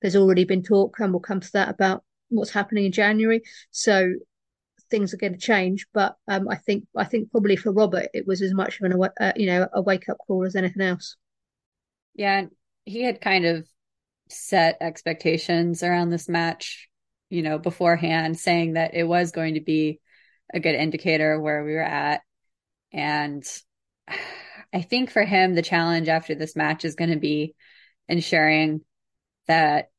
there's already been talk, and we'll come to that about what's happening in January. So things are going to change. But um, I think I think probably for Robert, it was as much of an uh, you know a wake up call as anything else. Yeah, he had kind of set expectations around this match, you know, beforehand, saying that it was going to be a good indicator where we were at. And I think for him, the challenge after this match is going to be ensuring that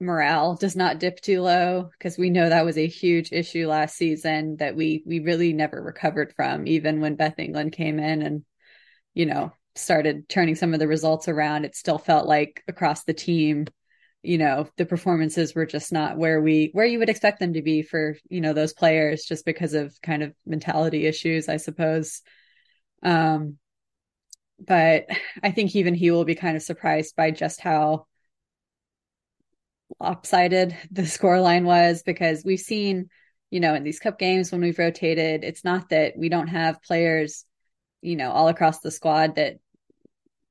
morale does not dip too low because we know that was a huge issue last season that we we really never recovered from even when Beth England came in and you know started turning some of the results around. It still felt like across the team you know the performances were just not where we where you would expect them to be for you know those players just because of kind of mentality issues I suppose um but I think even he will be kind of surprised by just how lopsided the scoreline was because we've seen, you know, in these cup games when we've rotated, it's not that we don't have players, you know, all across the squad that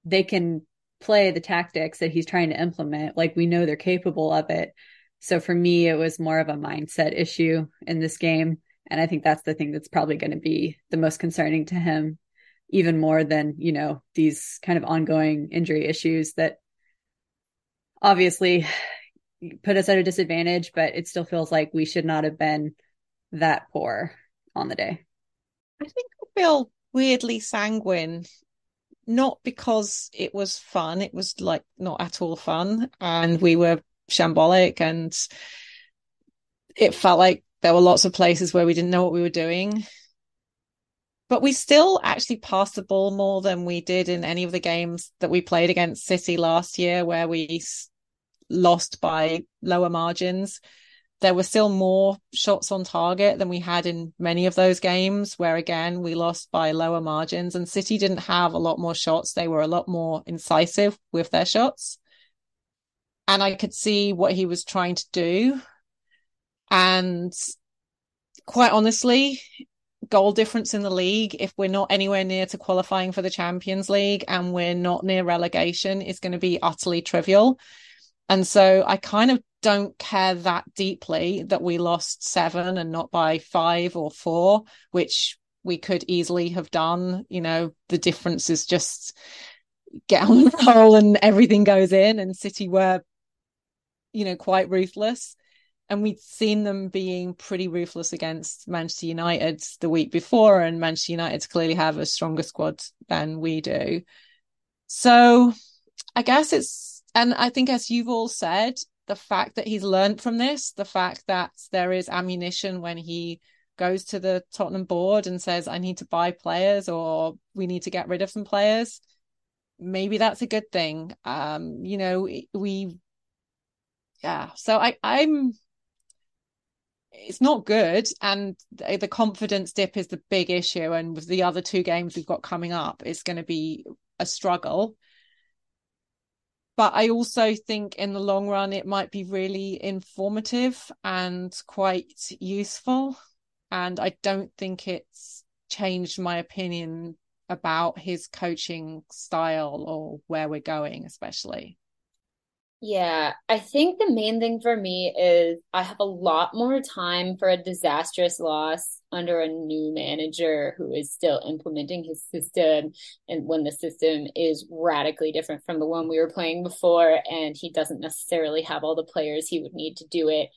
they can play the tactics that he's trying to implement. Like we know they're capable of it. So for me, it was more of a mindset issue in this game. And I think that's the thing that's probably going to be the most concerning to him, even more than, you know, these kind of ongoing injury issues that obviously put us at a disadvantage, but it still feels like we should not have been that poor on the day. I think I feel weirdly sanguine, not because it was fun. It was like not at all fun. And we were shambolic and it felt like there were lots of places where we didn't know what we were doing. But we still actually passed the ball more than we did in any of the games that we played against City last year, where we lost by lower margins. There were still more shots on target than we had in many of those games, where again, we lost by lower margins. And City didn't have a lot more shots. They were a lot more incisive with their shots. And I could see what he was trying to do. And quite honestly, goal difference in the league, if we're not anywhere near to qualifying for the Champions League and we're not near relegation, is going to be utterly trivial. And so I kind of don't care that deeply that we lost seven and not by five or four, which we could easily have done. You know, the difference is just get on the roll and everything goes in, and City were, you know, quite ruthless. And we'd seen them being pretty ruthless against Manchester United the week before, and Manchester United clearly have a stronger squad than we do. So I guess it's, and I think as you've all said, the fact that he's learned from this, the fact that there is ammunition when he goes to the Tottenham board and says, I need to buy players or we need to get rid of some players, maybe that's a good thing. Um, you know, we, yeah. So I, I'm, it's not good. And the confidence dip is the big issue. And with the other two games we've got coming up, it's going to be a struggle. But I also think in the long run, it might be really informative and quite useful and I don't think it's changed my opinion about his coaching style or where we're going, especially. Yeah, I think the main thing for me is I have a lot more time for a disastrous loss under a new manager who is still implementing his system and when the system is radically different from the one we were playing before and he doesn't necessarily have all the players he would need to do it.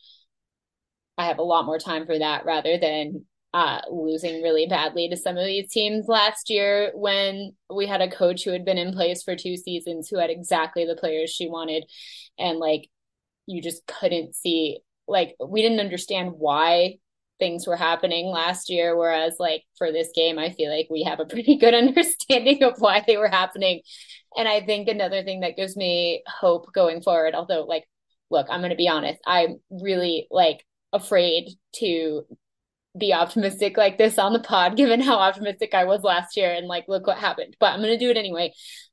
I have a lot more time for that rather than uh, losing really badly to some of these teams last year when we had a coach who had been in place for two seasons who had exactly the players she wanted. And like, you just couldn't see, like, we didn't understand why things were happening last year. Whereas, like, for this game, I feel like we have a pretty good understanding of why they were happening. And I think another thing that gives me hope going forward, although, like, look, I'm going to be honest, I'm really like afraid to be optimistic like this on the pod, given how optimistic I was last year and like, look what happened. But I'm going to do it anyway.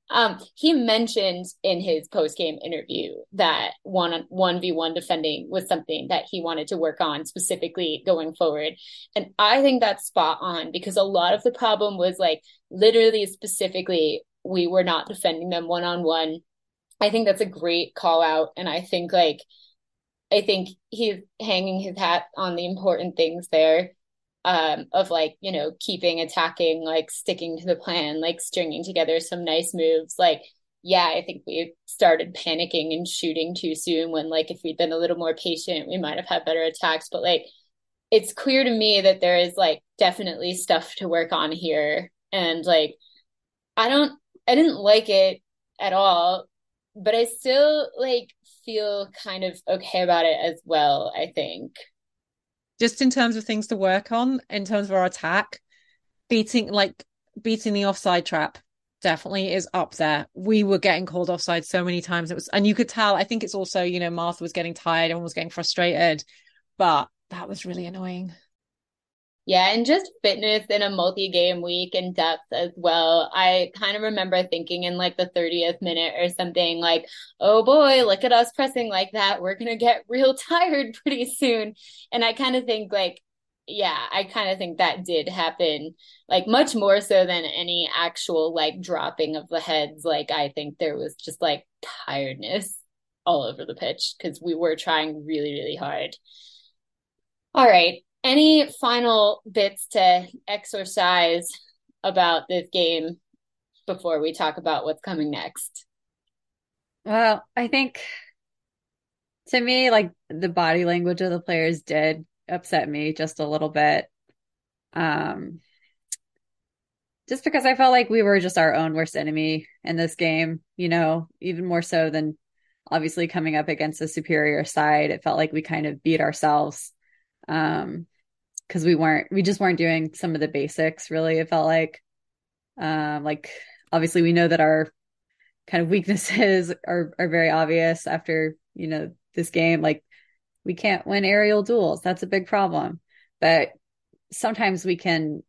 Um, he mentioned in his post game interview that one one v one defending was something that he wanted to work on specifically going forward, and I think that's spot on because a lot of the problem was like literally specifically we were not defending them one on one. I think that's a great call out, and I think like I think he's hanging his hat on the important things there um, of like, you know, keeping attacking, like sticking to the plan, like stringing together some nice moves. Like, yeah, I think we started panicking and shooting too soon when, like, if we'd been a little more patient, we might have had better attacks. But, like, it's clear to me that there is, like, definitely stuff to work on here. And, like, I don't, I didn't like it at all, but I still, like, feel kind of okay about it as well, I think. Just in terms of things to work on, in terms of our attack, beating like beating the offside trap definitely is up there. We were getting called offside so many times. It was, and you could tell. I think it's also, you know, Martha was getting tired and was getting frustrated, but that was really annoying. Yeah, and just fitness in a multi game week and depth as well. I kind of remember thinking in like the 30th minute or something like, oh boy, look at us pressing like that. We're going to get real tired pretty soon. And I kind of think like, yeah, I kind of think that did happen, like much more so than any actual like dropping of the heads. Like, I think there was just like tiredness all over the pitch because we were trying really, really hard. All right any final bits to exercise about this game before we talk about what's coming next? Well, I think to me, like the body language of the players did upset me just a little bit. Um, just because I felt like we were just our own worst enemy in this game, you know, even more so than obviously coming up against a superior side. It felt like we kind of beat ourselves. Um, because we weren't we just weren't doing some of the basics really it felt like. Um like obviously we know that our kind of weaknesses are are very obvious after you know this game. Like we can't win aerial duels. That's a big problem. But sometimes we can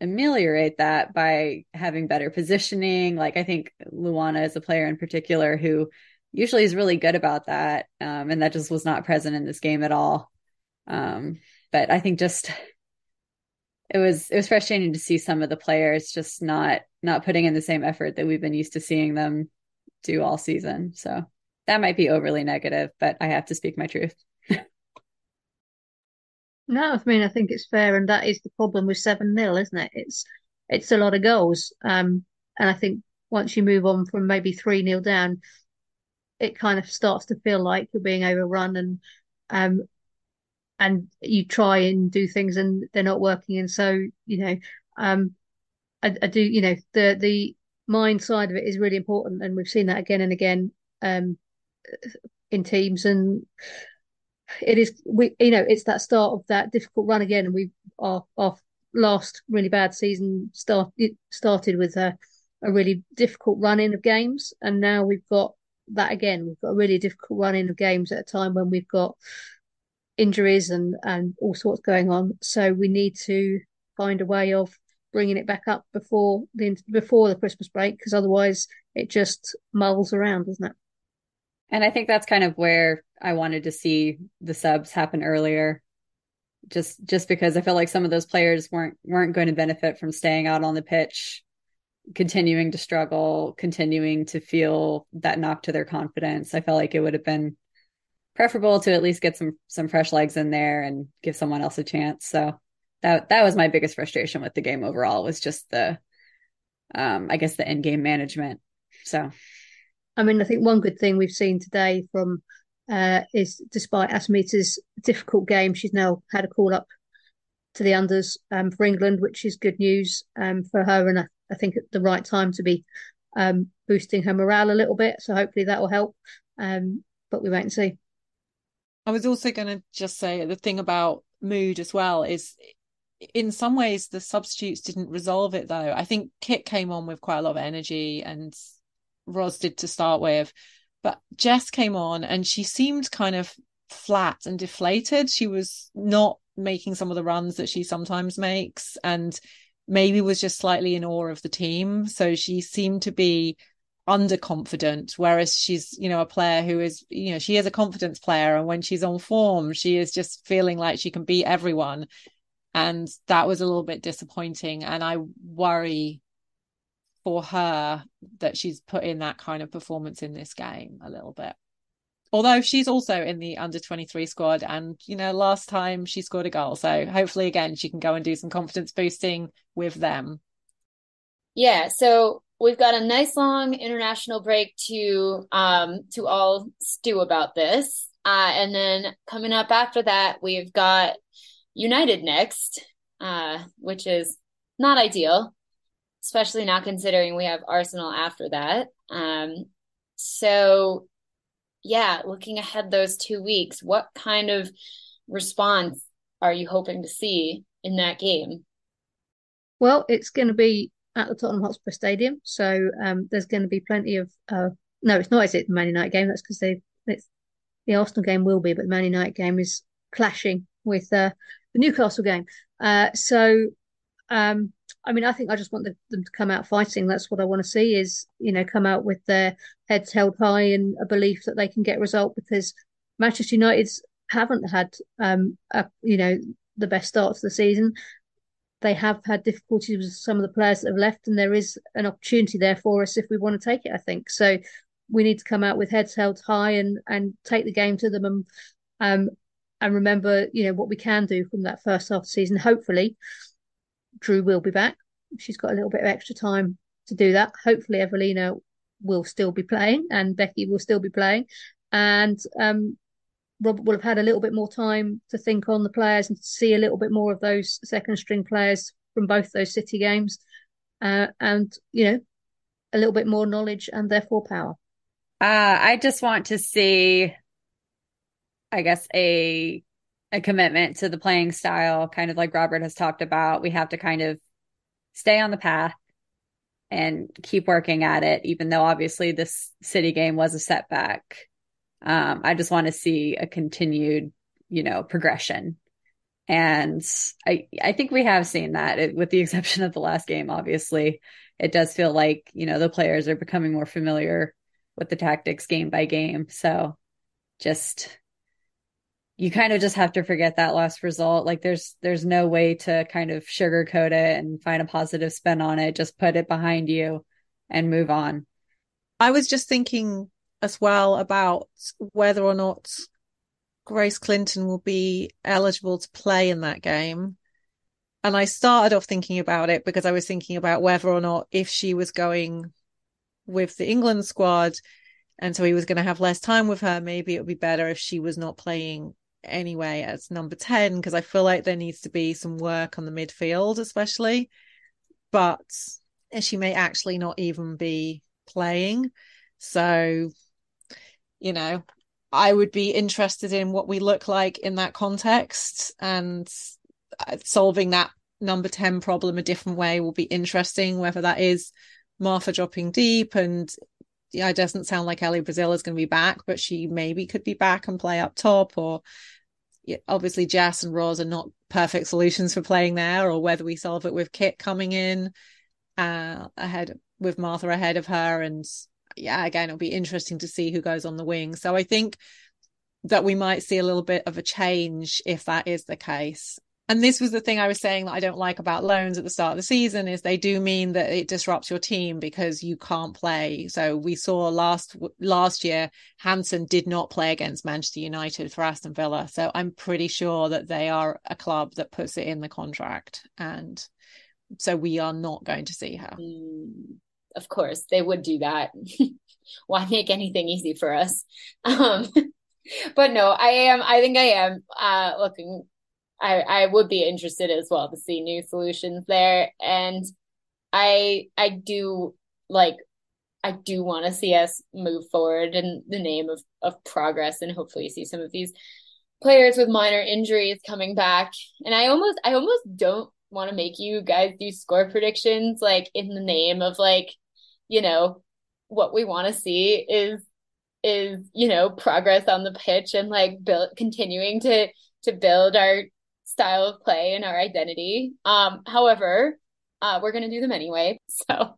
ameliorate that by having better positioning. Like i think luana is a player in particular who usually is really good about that um, and that just was not present in this game at all um, but I think just it was it was frustrating to see some of the players just not not putting in the same effort that we've been used to seeing them do all season. So that might be overly negative, but I have to speak my truth. no, I mean I think it's fair, and that is the problem with seven 0 isn't it? It's it's a lot of goals, um, and I think once you move on from maybe three 0 down, it kind of starts to feel like you're being overrun, and um, and you try and do things and they're not working. And so, you know, um, I, I do, you know, the the mind side of it is really important, and we've seen that again and again um, in teams. And it is, we, you know, it's that start of that difficult run again, and we our our last really bad season start it started with a a really difficult run in of games, and now we've got that again. We've got a really difficult run in of games at a time when we've got injuries and and all sorts going on. So we need to find a way of bringing it back up before the before the Christmas break because otherwise it just mulls around, doesn't it? And I think that's kind of where I wanted to see the subs happen earlier. Just just because I felt like some of those players weren't weren't going to benefit from staying out on the pitch, continuing to struggle, continuing to feel that knock to their confidence. I felt like it would have been preferable to at least get some some fresh legs in there and give someone else a chance. So that that was my biggest frustration with the game overall was just the um I guess the end game management. So I mean I think one good thing we've seen today from uh is despite Asmita's difficult game, she's now had a call up to the unders um, for England, which is good news um, for her and I, I think at the right time to be um, boosting her morale a little bit. So hopefully that will help. Um, but we won't see. I was also going to just say the thing about mood as well is in some ways the substitutes didn't resolve it though. I think Kit came on with quite a lot of energy and Ros did to start with, but Jess came on and she seemed kind of flat and deflated. She was not making some of the runs that she sometimes makes and maybe was just slightly in awe of the team. So she seemed to be underconfident whereas she's you know a player who is you know she is a confidence player and when she's on form she is just feeling like she can beat everyone. And that was a little bit disappointing and i worry for her that she's put in that kind of performance in this game a little bit. Although she's also in the under 23 squad and you know last time she scored a goal. So hopefully again she can go and do some confidence boosting with them. Yeah so we've got a nice long international break to um to all stew about this. Uh and then coming up after that we've got united next uh which is not ideal especially not considering we have arsenal after that. Um so yeah looking ahead those two weeks what kind of response are you hoping to see in that game? Well it's going to be at the Tottenham Hotspur Stadium. So um, there's going to be plenty of. Uh, no, it's not. Is it the Man United game? That's because they. It's, the Arsenal game will be, but the Man United game is clashing with uh, the Newcastle game. Uh, so, um, I mean, I think I just want the, them to come out fighting. That's what I want to see. Is you know, come out with their heads held high and a belief that they can get a result because Manchester United's haven't had um, a, you know the best start to the season they have had difficulties with some of the players that have left, and there is an opportunity there for us if we want to take it. I think so. We need to come out with heads held high and and take the game to them and um and remember, you know, what we can do from that first half of the season. Hopefully, Drew will be back. She's got a little bit of extra time to do that. Hopefully, Eveliina will still be playing and Becky will still be playing. And um, Robert will have had a little bit more time to think on the players and see a little bit more of those second string players from both those City games, uh, and you know, a little bit more knowledge and therefore power. Uh, I just want to see, I guess, a a commitment to the playing style, kind of like Robert has talked about. We have to kind of stay on the path and keep working at it, even though obviously this City game was a setback. Um, I just want to see a continued, you know, progression. And I, I think we have seen that it, with the exception of the last game, obviously it does feel like, you know, the players are becoming more familiar with the tactics game by game. So just, you kind of just have to forget that last result. Like there's, there's no way to kind of sugarcoat it and find a positive spin on it. Just put it behind you and move on. I was just thinking as well about whether or not Grace Clinton will be eligible to play in that game. And I started off thinking about it because I was thinking about whether or not if she was going with the England squad and so he was going to have less time with her, maybe it would be better if she was not playing anyway as number 10 because I feel like there needs to be some work on the midfield, especially. But she may actually not even be playing. So, you know, I would be interested in what we look like in that context and uh, solving that number 10 problem a different way will be interesting, whether that is Martha dropping deep and yeah, it doesn't sound like Ellie Brazil is going to be back, but she maybe could be back and play up top or yeah, obviously Jess and Roz are not perfect solutions for playing there or whether we solve it with Kit coming in uh, ahead with Martha ahead of her and yeah, again, it'll be interesting to see who goes on the wing. So I think that we might see a little bit of a change if that is the case. And this was the thing I was saying that I don't like about loans at the start of the season is they do mean that it disrupts your team because you can't play. So we saw last last year Hanson did not play against Manchester United for Aston Villa. So I'm pretty sure that they are a club that puts it in the contract and so we are not going to see her. Mm of course they would do that. Why make anything easy for us? Um but no i am i think i am uh looking i i would be interested as well to see new solutions there. And i i do like i do want to see us move forward in the name of of progress and hopefully see some of these players with minor injuries coming back. And i almost i almost don't want to make you guys do score predictions like in the name of like you know, what we want to see is is you know progress on the pitch and like build continuing to to build our style of play and our identity. Um however uh we're gonna do them anyway so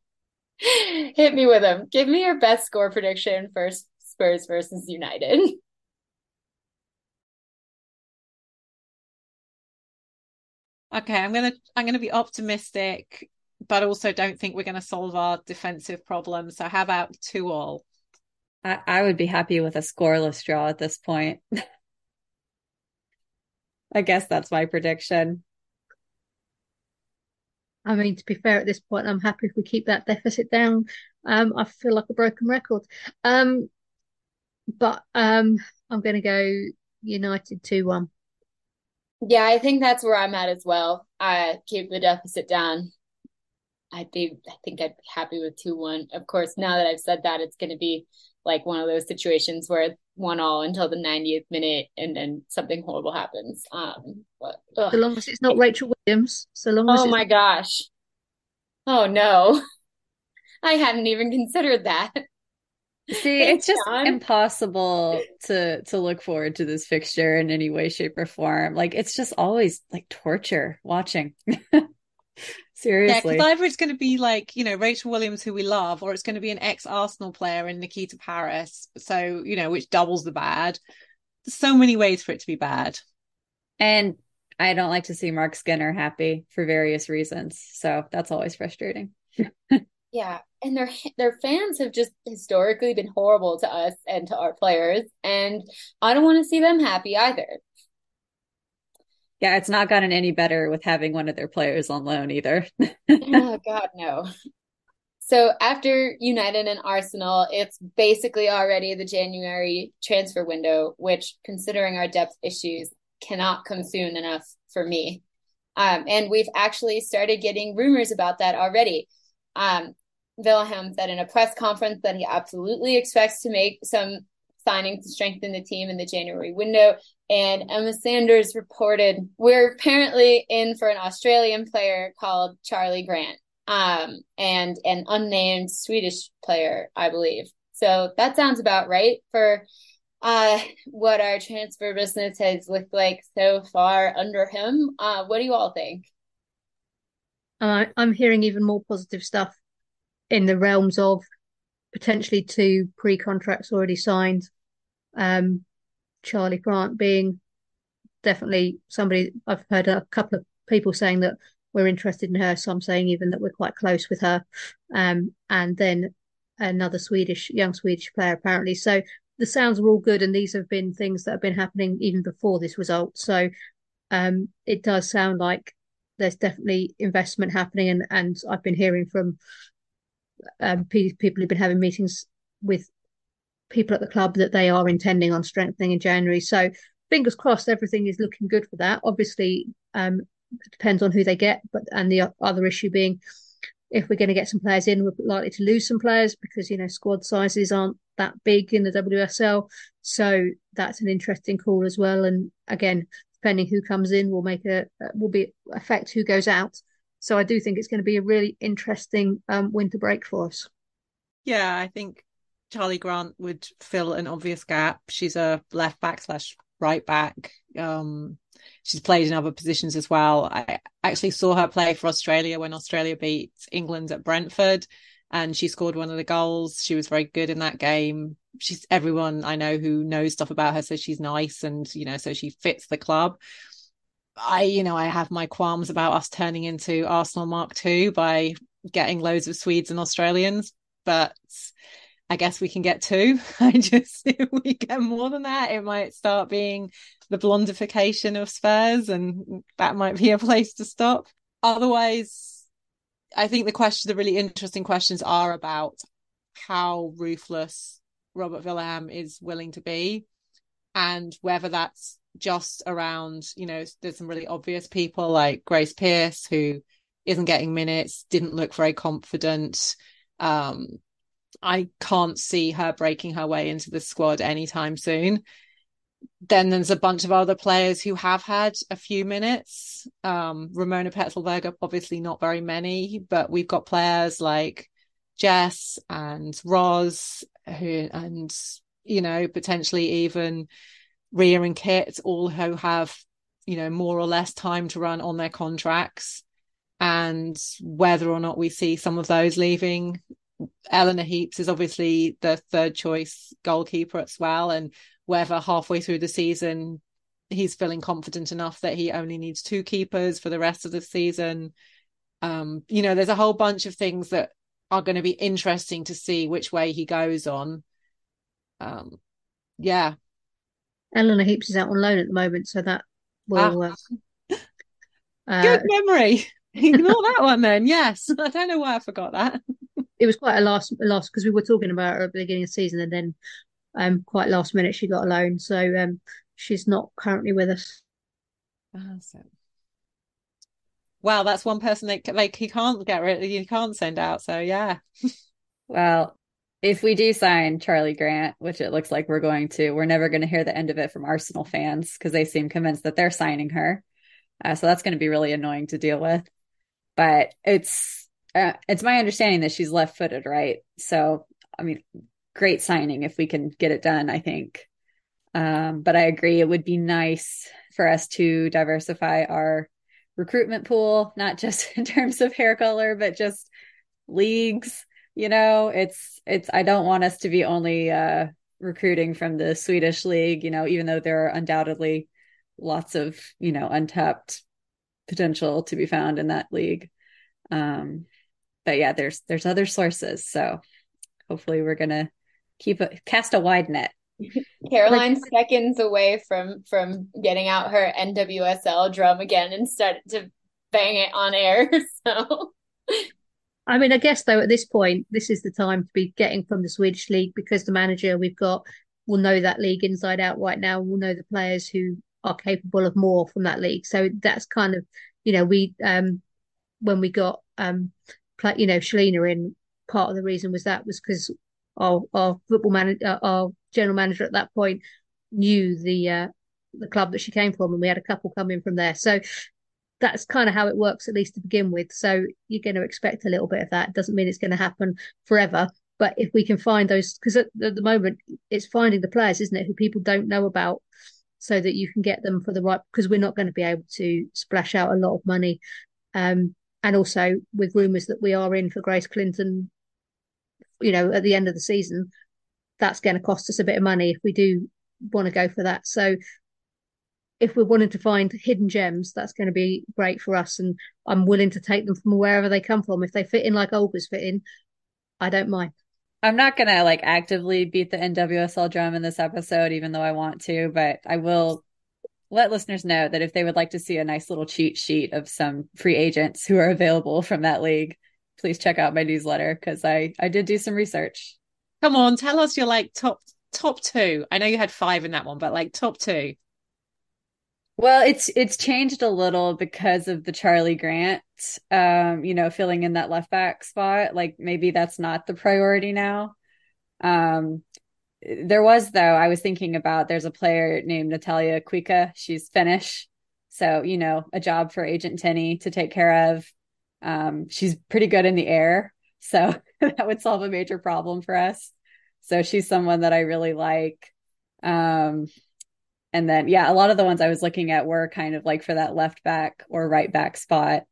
hit me with them give me your best score prediction for spurs versus united. Okay i'm gonna i'm gonna be optimistic but also don't think we're going to solve our defensive problems. So how about two all? I, I would be happy with a scoreless draw at this point. I guess that's my prediction. I mean, to be fair, at this point, I'm happy if we keep that deficit down. Um, I feel like a broken record. Um, but um, I'm going to go United 2 1. Yeah, I think that's where I'm at as well. I keep the deficit down. I'd be, I think I'd be happy with 2 1. Of course, now that I've said that, it's going to be like one of those situations where one all until the 90th minute and then something horrible happens. Um, but ugh. so long as it's not Rachel Williams, so long as oh my gosh, oh no, I hadn't even considered that. See, Thanks, it's just John. impossible to to look forward to this fixture in any way, shape, or form. Like it's just always like torture watching. Seriously. Yeah, because either it's going to be like, you know, Rachel Williams, who we love, or it's going to be an ex Arsenal player in Nikita Parris. So, you know, which doubles the bad. There's so many ways for it to be bad. And I don't like to see Mark Skinner happy for various reasons. So that's always frustrating. yeah. And their their fans have just historically been horrible to us and to our players. And I don't want to see them happy either. Yeah, it's not gotten any better with having one of their players on loan either. oh God, no. So after United and Arsenal, it's basically already the January transfer window, which, considering our depth issues, cannot come soon enough for me. Um, and we've actually started getting rumors about that already. Um, Vilahamn said in a press conference that he absolutely expects to make some signing to strengthen the team in the January window. And Emma Sanders reported we're apparently in for an Australian player called Charlie Grant, um, and an unnamed Swedish player, I believe. So that sounds about right for uh, what our transfer business has looked like so far under him. Uh, what do you all think? Uh, I'm hearing even more positive stuff in the realms of potentially two pre-contracts already signed um, Charlie Grant being definitely somebody I've heard a couple of people saying that we're interested in her. Some saying even that we're quite close with her. Um, and then another Swedish, young Swedish player apparently. So the sounds are all good. And these have been things that have been happening even before this result. So um, it does sound like there's definitely investment happening. And, and I've been hearing from um, people who've been having meetings with people at the club that they are intending on strengthening in January. So fingers crossed, everything is looking good for that. Obviously, um, it depends on who they get, but and the other issue being if we're going to get some players in, we're likely to lose some players because you know squad sizes aren't that big in the WSL. So that's an interesting call as well. And again, depending who comes in, will make a will be affect who goes out. So I do think it's going to be a really interesting um, winter break for us. Yeah, I think Charlie Grant would fill an obvious gap. She's a left back slash right back. Um, she's played in other positions as well. I actually saw her play for Australia when Australia beat England at Brentford and she scored one of the goals. She was very good in that game. She's everyone I know who knows stuff about her, so she's nice and you know, so she fits the club. I, you know, I have my qualms about us turning into Arsenal Mark II by getting loads of Swedes and Australians, but I guess we can get two. I just if we get more than that, it might start being the blondification of Spurs, and that might be a place to stop. Otherwise, I think the question, the really interesting questions are about how ruthless Robert Vilahamn is willing to be, and whether that's just around, you know, there's some really obvious people like Gracie Pearse who isn't getting minutes, didn't look very confident. Um, I can't see her breaking her way into the squad anytime soon. Then there's a bunch of other players who have had a few minutes. Um, Ramona Petzelberger, obviously not very many, but we've got players like Jess and Roz, who, and you know, potentially even Ria and Kit, all who have, you know, more or less time to run on their contracts. And whether or not we see some of those leaving Eleanor Heaps is obviously the third choice goalkeeper as well. And whether halfway through the season he's feeling confident enough that he only needs two keepers for the rest of the season. Um, you know, there's a whole bunch of things that are going to be interesting to see which way he goes on. Um, yeah. Eleanor Heaps is out on loan at the moment, so that will. Ah. Uh, Good memory. Ignore that one then. Yes, I don't know why I forgot that it was quite a last a loss because we were talking about her at the beginning of the season, and then um, quite last minute she got a loan, so um, she's not currently with us. Awesome. Wow, that's one person that like he can't get rid, of, you can't send out. So yeah. well, if we do sign Charlie Grant, which it looks like we're going to, we're never going to hear the end of it from Arsenal fans because they seem convinced that they're signing her. Uh, so that's going to be really annoying to deal with. But it's uh, it's my understanding that she's left footed, right? So, I mean, great signing if we can get it done, I think. Um, but I agree, it would be nice for us to diversify our recruitment pool, not just in terms of hair color, but just leagues. You know, it's, it's, I don't want us to be only, uh, recruiting from the Swedish league, you know, even though there are undoubtedly lots of, you know, untapped potential to be found in that league. Um, but yeah, there's there's other sources. So hopefully we're gonna keep a cast a wide net. Caroline's seconds away from from getting out her NWSL drum again and start to bang it on air. So I mean, I guess though at this point, this is the time to be getting from the Swedish league because the manager we've got will know that league inside out right now. We'll know the players who are capable of more from that league. So that's kind of, you know, we um when we got um you know, Shelina in. Part of the reason was that was because our our football manager, uh, our general manager at that point, knew the uh, the club that she came from, and we had a couple coming from there. So that's kind of how it works, at least to begin with. So you're going to expect a little bit of that. Doesn't mean it's going to happen forever. But if we can find those, because at, at, the moment it's finding the players, isn't it, who people don't know about, so that you can get them for the right. Because we're not going to be able to splash out a lot of money um, and also with rumours that we are in for Grace Clinton, you know, at the end of the season, that's going to cost us a bit of money if we do want to go for that. So if we're wanting to find hidden gems, that's going to be great for us. And I'm willing to take them from wherever they come from. If they fit in like Olga's fit in, I don't mind. I'm not to like actively beat the NWSL drum in this episode, even though I want to, but I will let listeners know that if they would like to see a nice little cheat sheet of some free agents who are available from that league, please check out my newsletter because I I did do some research. Come on, tell us your like top top two. I know you had five in that one, but like top two. Well, it's it's changed a little because of the Charlie Grant, um, you know, filling in that left back spot. Like maybe that's not the priority now. Um, there was though. I was thinking about there's a player named Natalia Kuikka. She's Finnish, so you know, a job for Agent Tenney to take care of. Um, she's pretty good in the air, so that would solve a major problem for us. So she's someone that I really like. Um, and then, yeah, a lot of the ones I was looking at were kind of like for that left back or right back spot.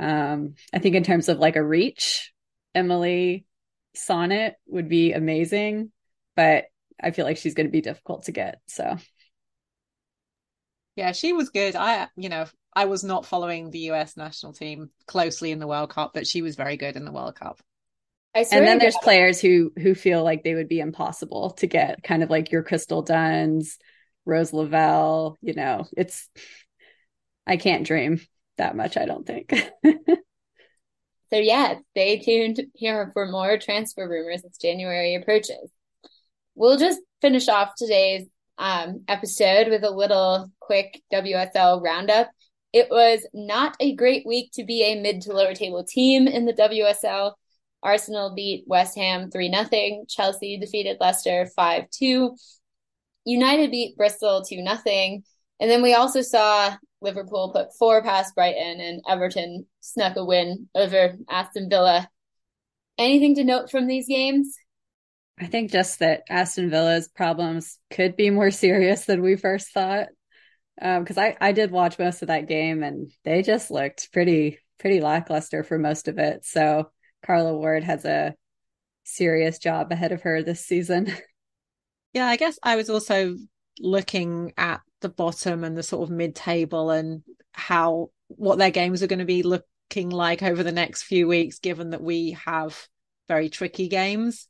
Um, I think in terms of like a reach, Emily Sonnett would be amazing, but I feel like she's going to be difficult to get. So, yeah, she was good. I, you know, I was not following the US national team closely in the World Cup, but she was very good in the World Cup. and then there's players who who feel like they would be impossible to get, kind of like your Crystal Dunns, Rose Lavelle, you know, it's I can't dream that much, I don't think. so yeah, stay tuned here for more transfer rumors as January approaches. We'll just finish off today's um, episode with a little quick WSL roundup. It was not a great week to be a mid to lower table team in the WSL. Arsenal beat West Ham 3 0. Chelsea defeated Leicester 5 2. United beat Bristol 2 nothing. And then we also saw Liverpool put four past Brighton and Everton snuck a win over Aston Villa. Anything to note from these games? I think just that Aston Villa's problems could be more serious than we first thought. Because um, I, I did watch most of that game and they just looked pretty pretty lackluster for most of it. So Carla Ward has a serious job ahead of her this season. Yeah, I guess I was also looking at the bottom and the sort of mid table and how what their games are going to be looking like over the next few weeks, given that we have very tricky games.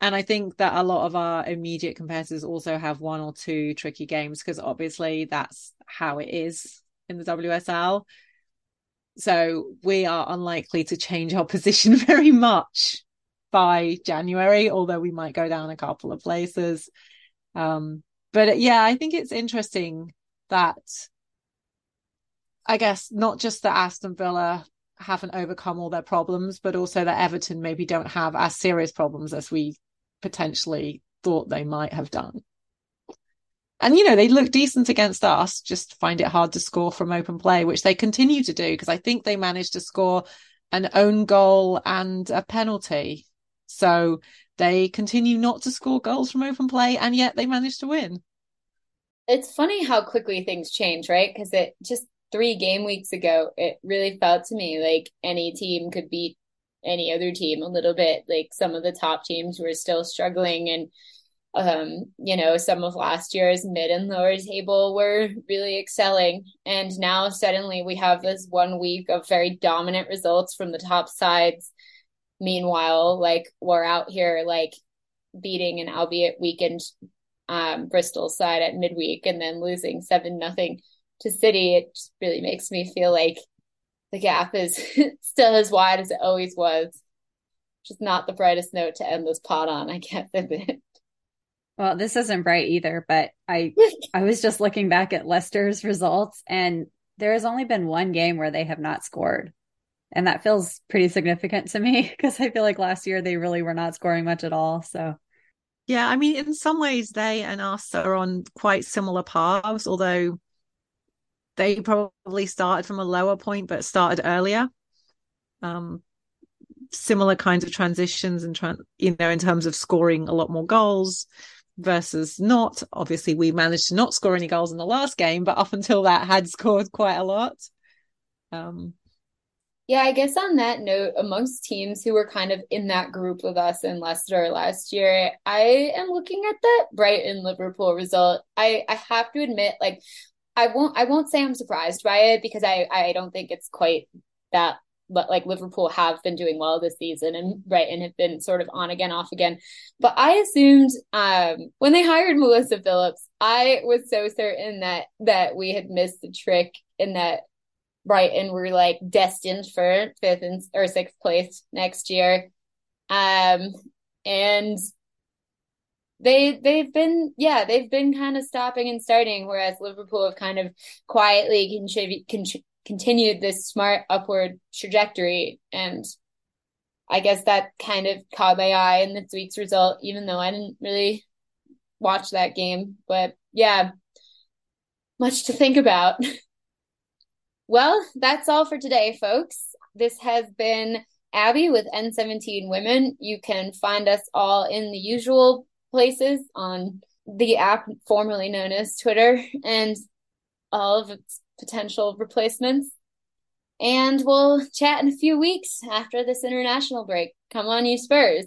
And I think that a lot of our immediate competitors also have one or two tricky games because obviously that's how it is in the WSL. So we are unlikely to change our position very much by January, although we might go down a couple of places. Um, but yeah, I think it's interesting that I guess not just that Aston Villa haven't overcome all their problems, but also that Everton maybe don't have as serious problems as we potentially thought they might have done. And, you know, they look decent against us, just find it hard to score from open play, which they continue to do because I think they managed to score an own goal and a penalty so they continue not to score goals from open play, and yet they manage to win. It's funny how quickly things change, right? Because it just three game weeks ago, it really felt to me like any team could beat any other team a little bit. Like some of the top teams were still struggling, and um, you know, some of last year's mid and lower table were really excelling. And now suddenly we have this one week of very dominant results from the top sides Meanwhile, like we're out here like beating an albeit weakened um, Bristol side at midweek and then losing seven nothing to City. It just really makes me feel like the gap is still as wide as it always was. Just not the brightest note to end this pod on. I can't admit. Well, this isn't bright either, but I I was just looking back at Leicester's results and there has only been one game where they have not scored. And that feels pretty significant to me because I feel like last year they really were not scoring much at all. So, yeah, I mean, in some ways, they and us are on quite similar paths, although they probably started from a lower point but started earlier. Um, similar kinds of transitions and, tra- you know, in terms of scoring a lot more goals versus not. Obviously, we managed to not score any goals in the last game, but up until that, had scored quite a lot. Um, yeah, I guess on that note, amongst teams who were kind of in that group with us in Leicester last year, I am looking at that Brighton Liverpool result. I I have to admit, like, I won't I won't say I'm surprised by it because I I don't think it's quite that. But like Liverpool have been doing well this season, and Brighton have been sort of on again, off again. But I assumed um, when they hired Melissa Phillips, I was so certain that that we had missed the trick in that Brighton were like destined for fifth and or sixth place next year. Um, and they they've been yeah they've been kind of stopping and starting whereas liverpool have kind of quietly con- continued this smart upward trajectory. And i guess that kind of caught my eye in this week's result even though i didn't really watch that game. But yeah much to think about well that's all for today folks this has been Abbie with n17 women you can find us all in the usual places on the app formerly known as Twitter and all of its potential replacements. And we'll chat in a few weeks after this international break. Come on, you Spurs.